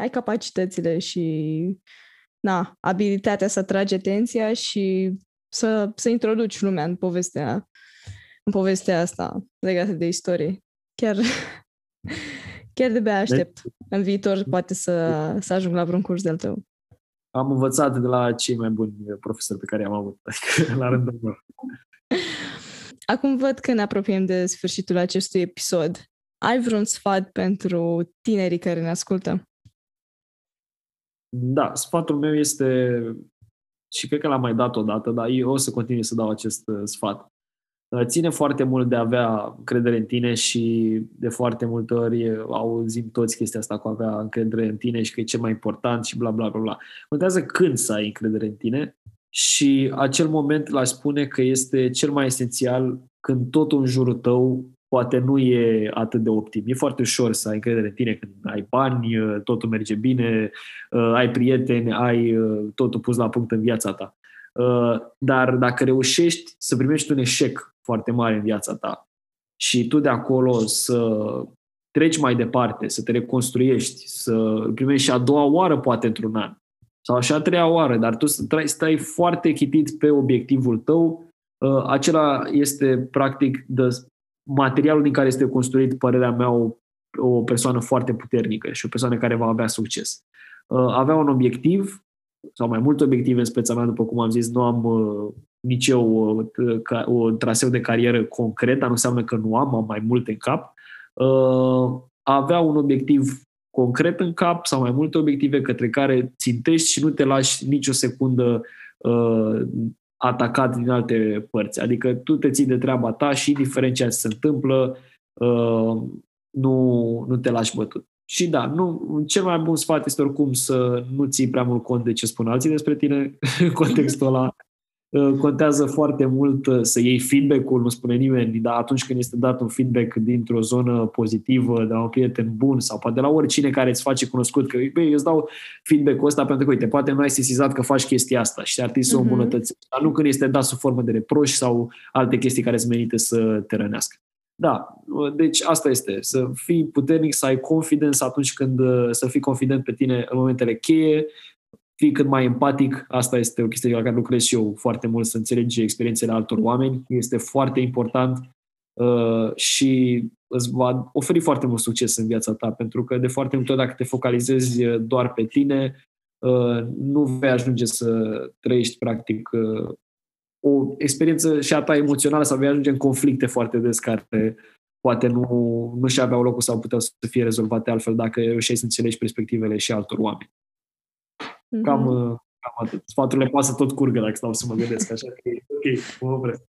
ai capacitățile și na, abilitatea să atragi atenția și să, să introduci lumea în povestea, în povestea asta legată de istorie. Chiar, chiar de bea aștept. În viitor poate să, să ajung la vreun curs de-al tău. Am învățat de la cei mai buni profesori pe care am avut, adică la rândul meu. Acum văd că ne apropiem de sfârșitul acestui episod. Ai vreun sfat pentru tinerii care ne ascultă? Da, sfatul meu este, și cred că l-am mai dat odată, dar eu o să continui să dau acest uh, sfat. Uh, ține foarte mult de a avea încredere în tine și de foarte multe ori uh, auzim toți chestia asta cu a avea încredere în tine și că e cel mai important și bla bla bla bla. Contează când să ai încredere în tine și acel moment l-aș spune că este cel mai esențial când totul în jurul tău poate nu e atât de optim. E foarte ușor să ai încredere în tine când ai bani, uh, totul merge bine, uh, ai prieteni, ai uh, totul pus la punct în viața ta. Dar dacă reușești să primești un eșec foarte mare în viața ta și tu de acolo să treci mai departe, să te reconstruiești, să primești și a doua oară poate într-un an sau și a treia oară, dar tu stai, stai foarte chitit pe obiectivul tău, acela este practic the materialul din care este construit, părerea mea, o, o persoană foarte puternică și o persoană care va avea succes. Uh, avea un obiectiv, sau mai multe obiective în speța mea, după cum am zis, nu am uh, nici eu o, o traseu de carieră concret, dar nu înseamnă că nu am, am mai multe în cap. Uh, avea un obiectiv concret în cap sau mai multe obiective către care țintești și nu te lași nicio secundă atacat din alte părți. Adică tu te ții de treaba ta și indiferent ce se întâmplă, uh, nu, nu te lași bătut. Și da, nu, cel mai bun sfat este oricum să nu ții prea mult cont de ce spun alții despre tine în contextul ăla. Uh, contează foarte mult uh, să iei feedback-ul, nu spune nimeni, dar atunci când este dat un feedback dintr-o zonă pozitivă, de la un prieten bun sau poate de la oricine care îți face cunoscut că, băi, eu îți dau feedback-ul ăsta pentru că, uite, poate nu ai sesizat că faci chestia asta și ar trebui să o mhm. îmbunătățești, dar nu când este dat sub formă de reproș sau alte chestii care îți merită să te rănească. Da, deci asta este, să fii puternic, să ai confidence atunci când, uh, să fii confident pe tine în momentele cheie, fii cât mai empatic, asta este o chestie la care lucrez și eu foarte mult, să înțelegi experiențele altor oameni, este foarte important uh, și îți va oferi foarte mult succes în viața ta, pentru că de foarte multe ori dacă te focalizezi doar pe tine, uh, nu vei ajunge să trăiești practic uh, o experiență și a ta emoțională sau vei ajunge în conflicte foarte des care poate nu, nu și aveau locul sau puteau să fie rezolvate altfel dacă reușeai să înțelegi perspectivele și altor oameni. Mm-hmm. Cam, cam atât. Sfaturile poate să tot curgă dacă stau să mă gândesc, așa că e ok, cum vreți.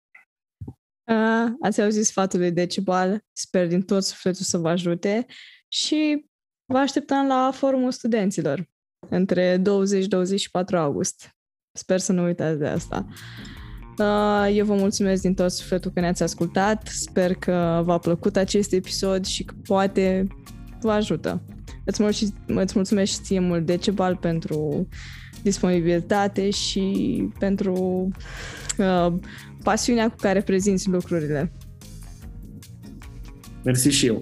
Uh, ați auzit sfatul lui Decibal, sper din tot sufletul să vă ajute și vă așteptăm la forumul studenților între 20-24 august. Sper să nu uitați de asta. Uh, eu vă mulțumesc din tot sufletul că ne-ați ascultat. Sper că v-a plăcut acest episod și că poate vă ajută. Îți, mulțumesc, îți mulțumesc ție mult Decebal pentru disponibilitate și pentru uh, pasiunea cu care prezinți lucrurile. Mersi și eu.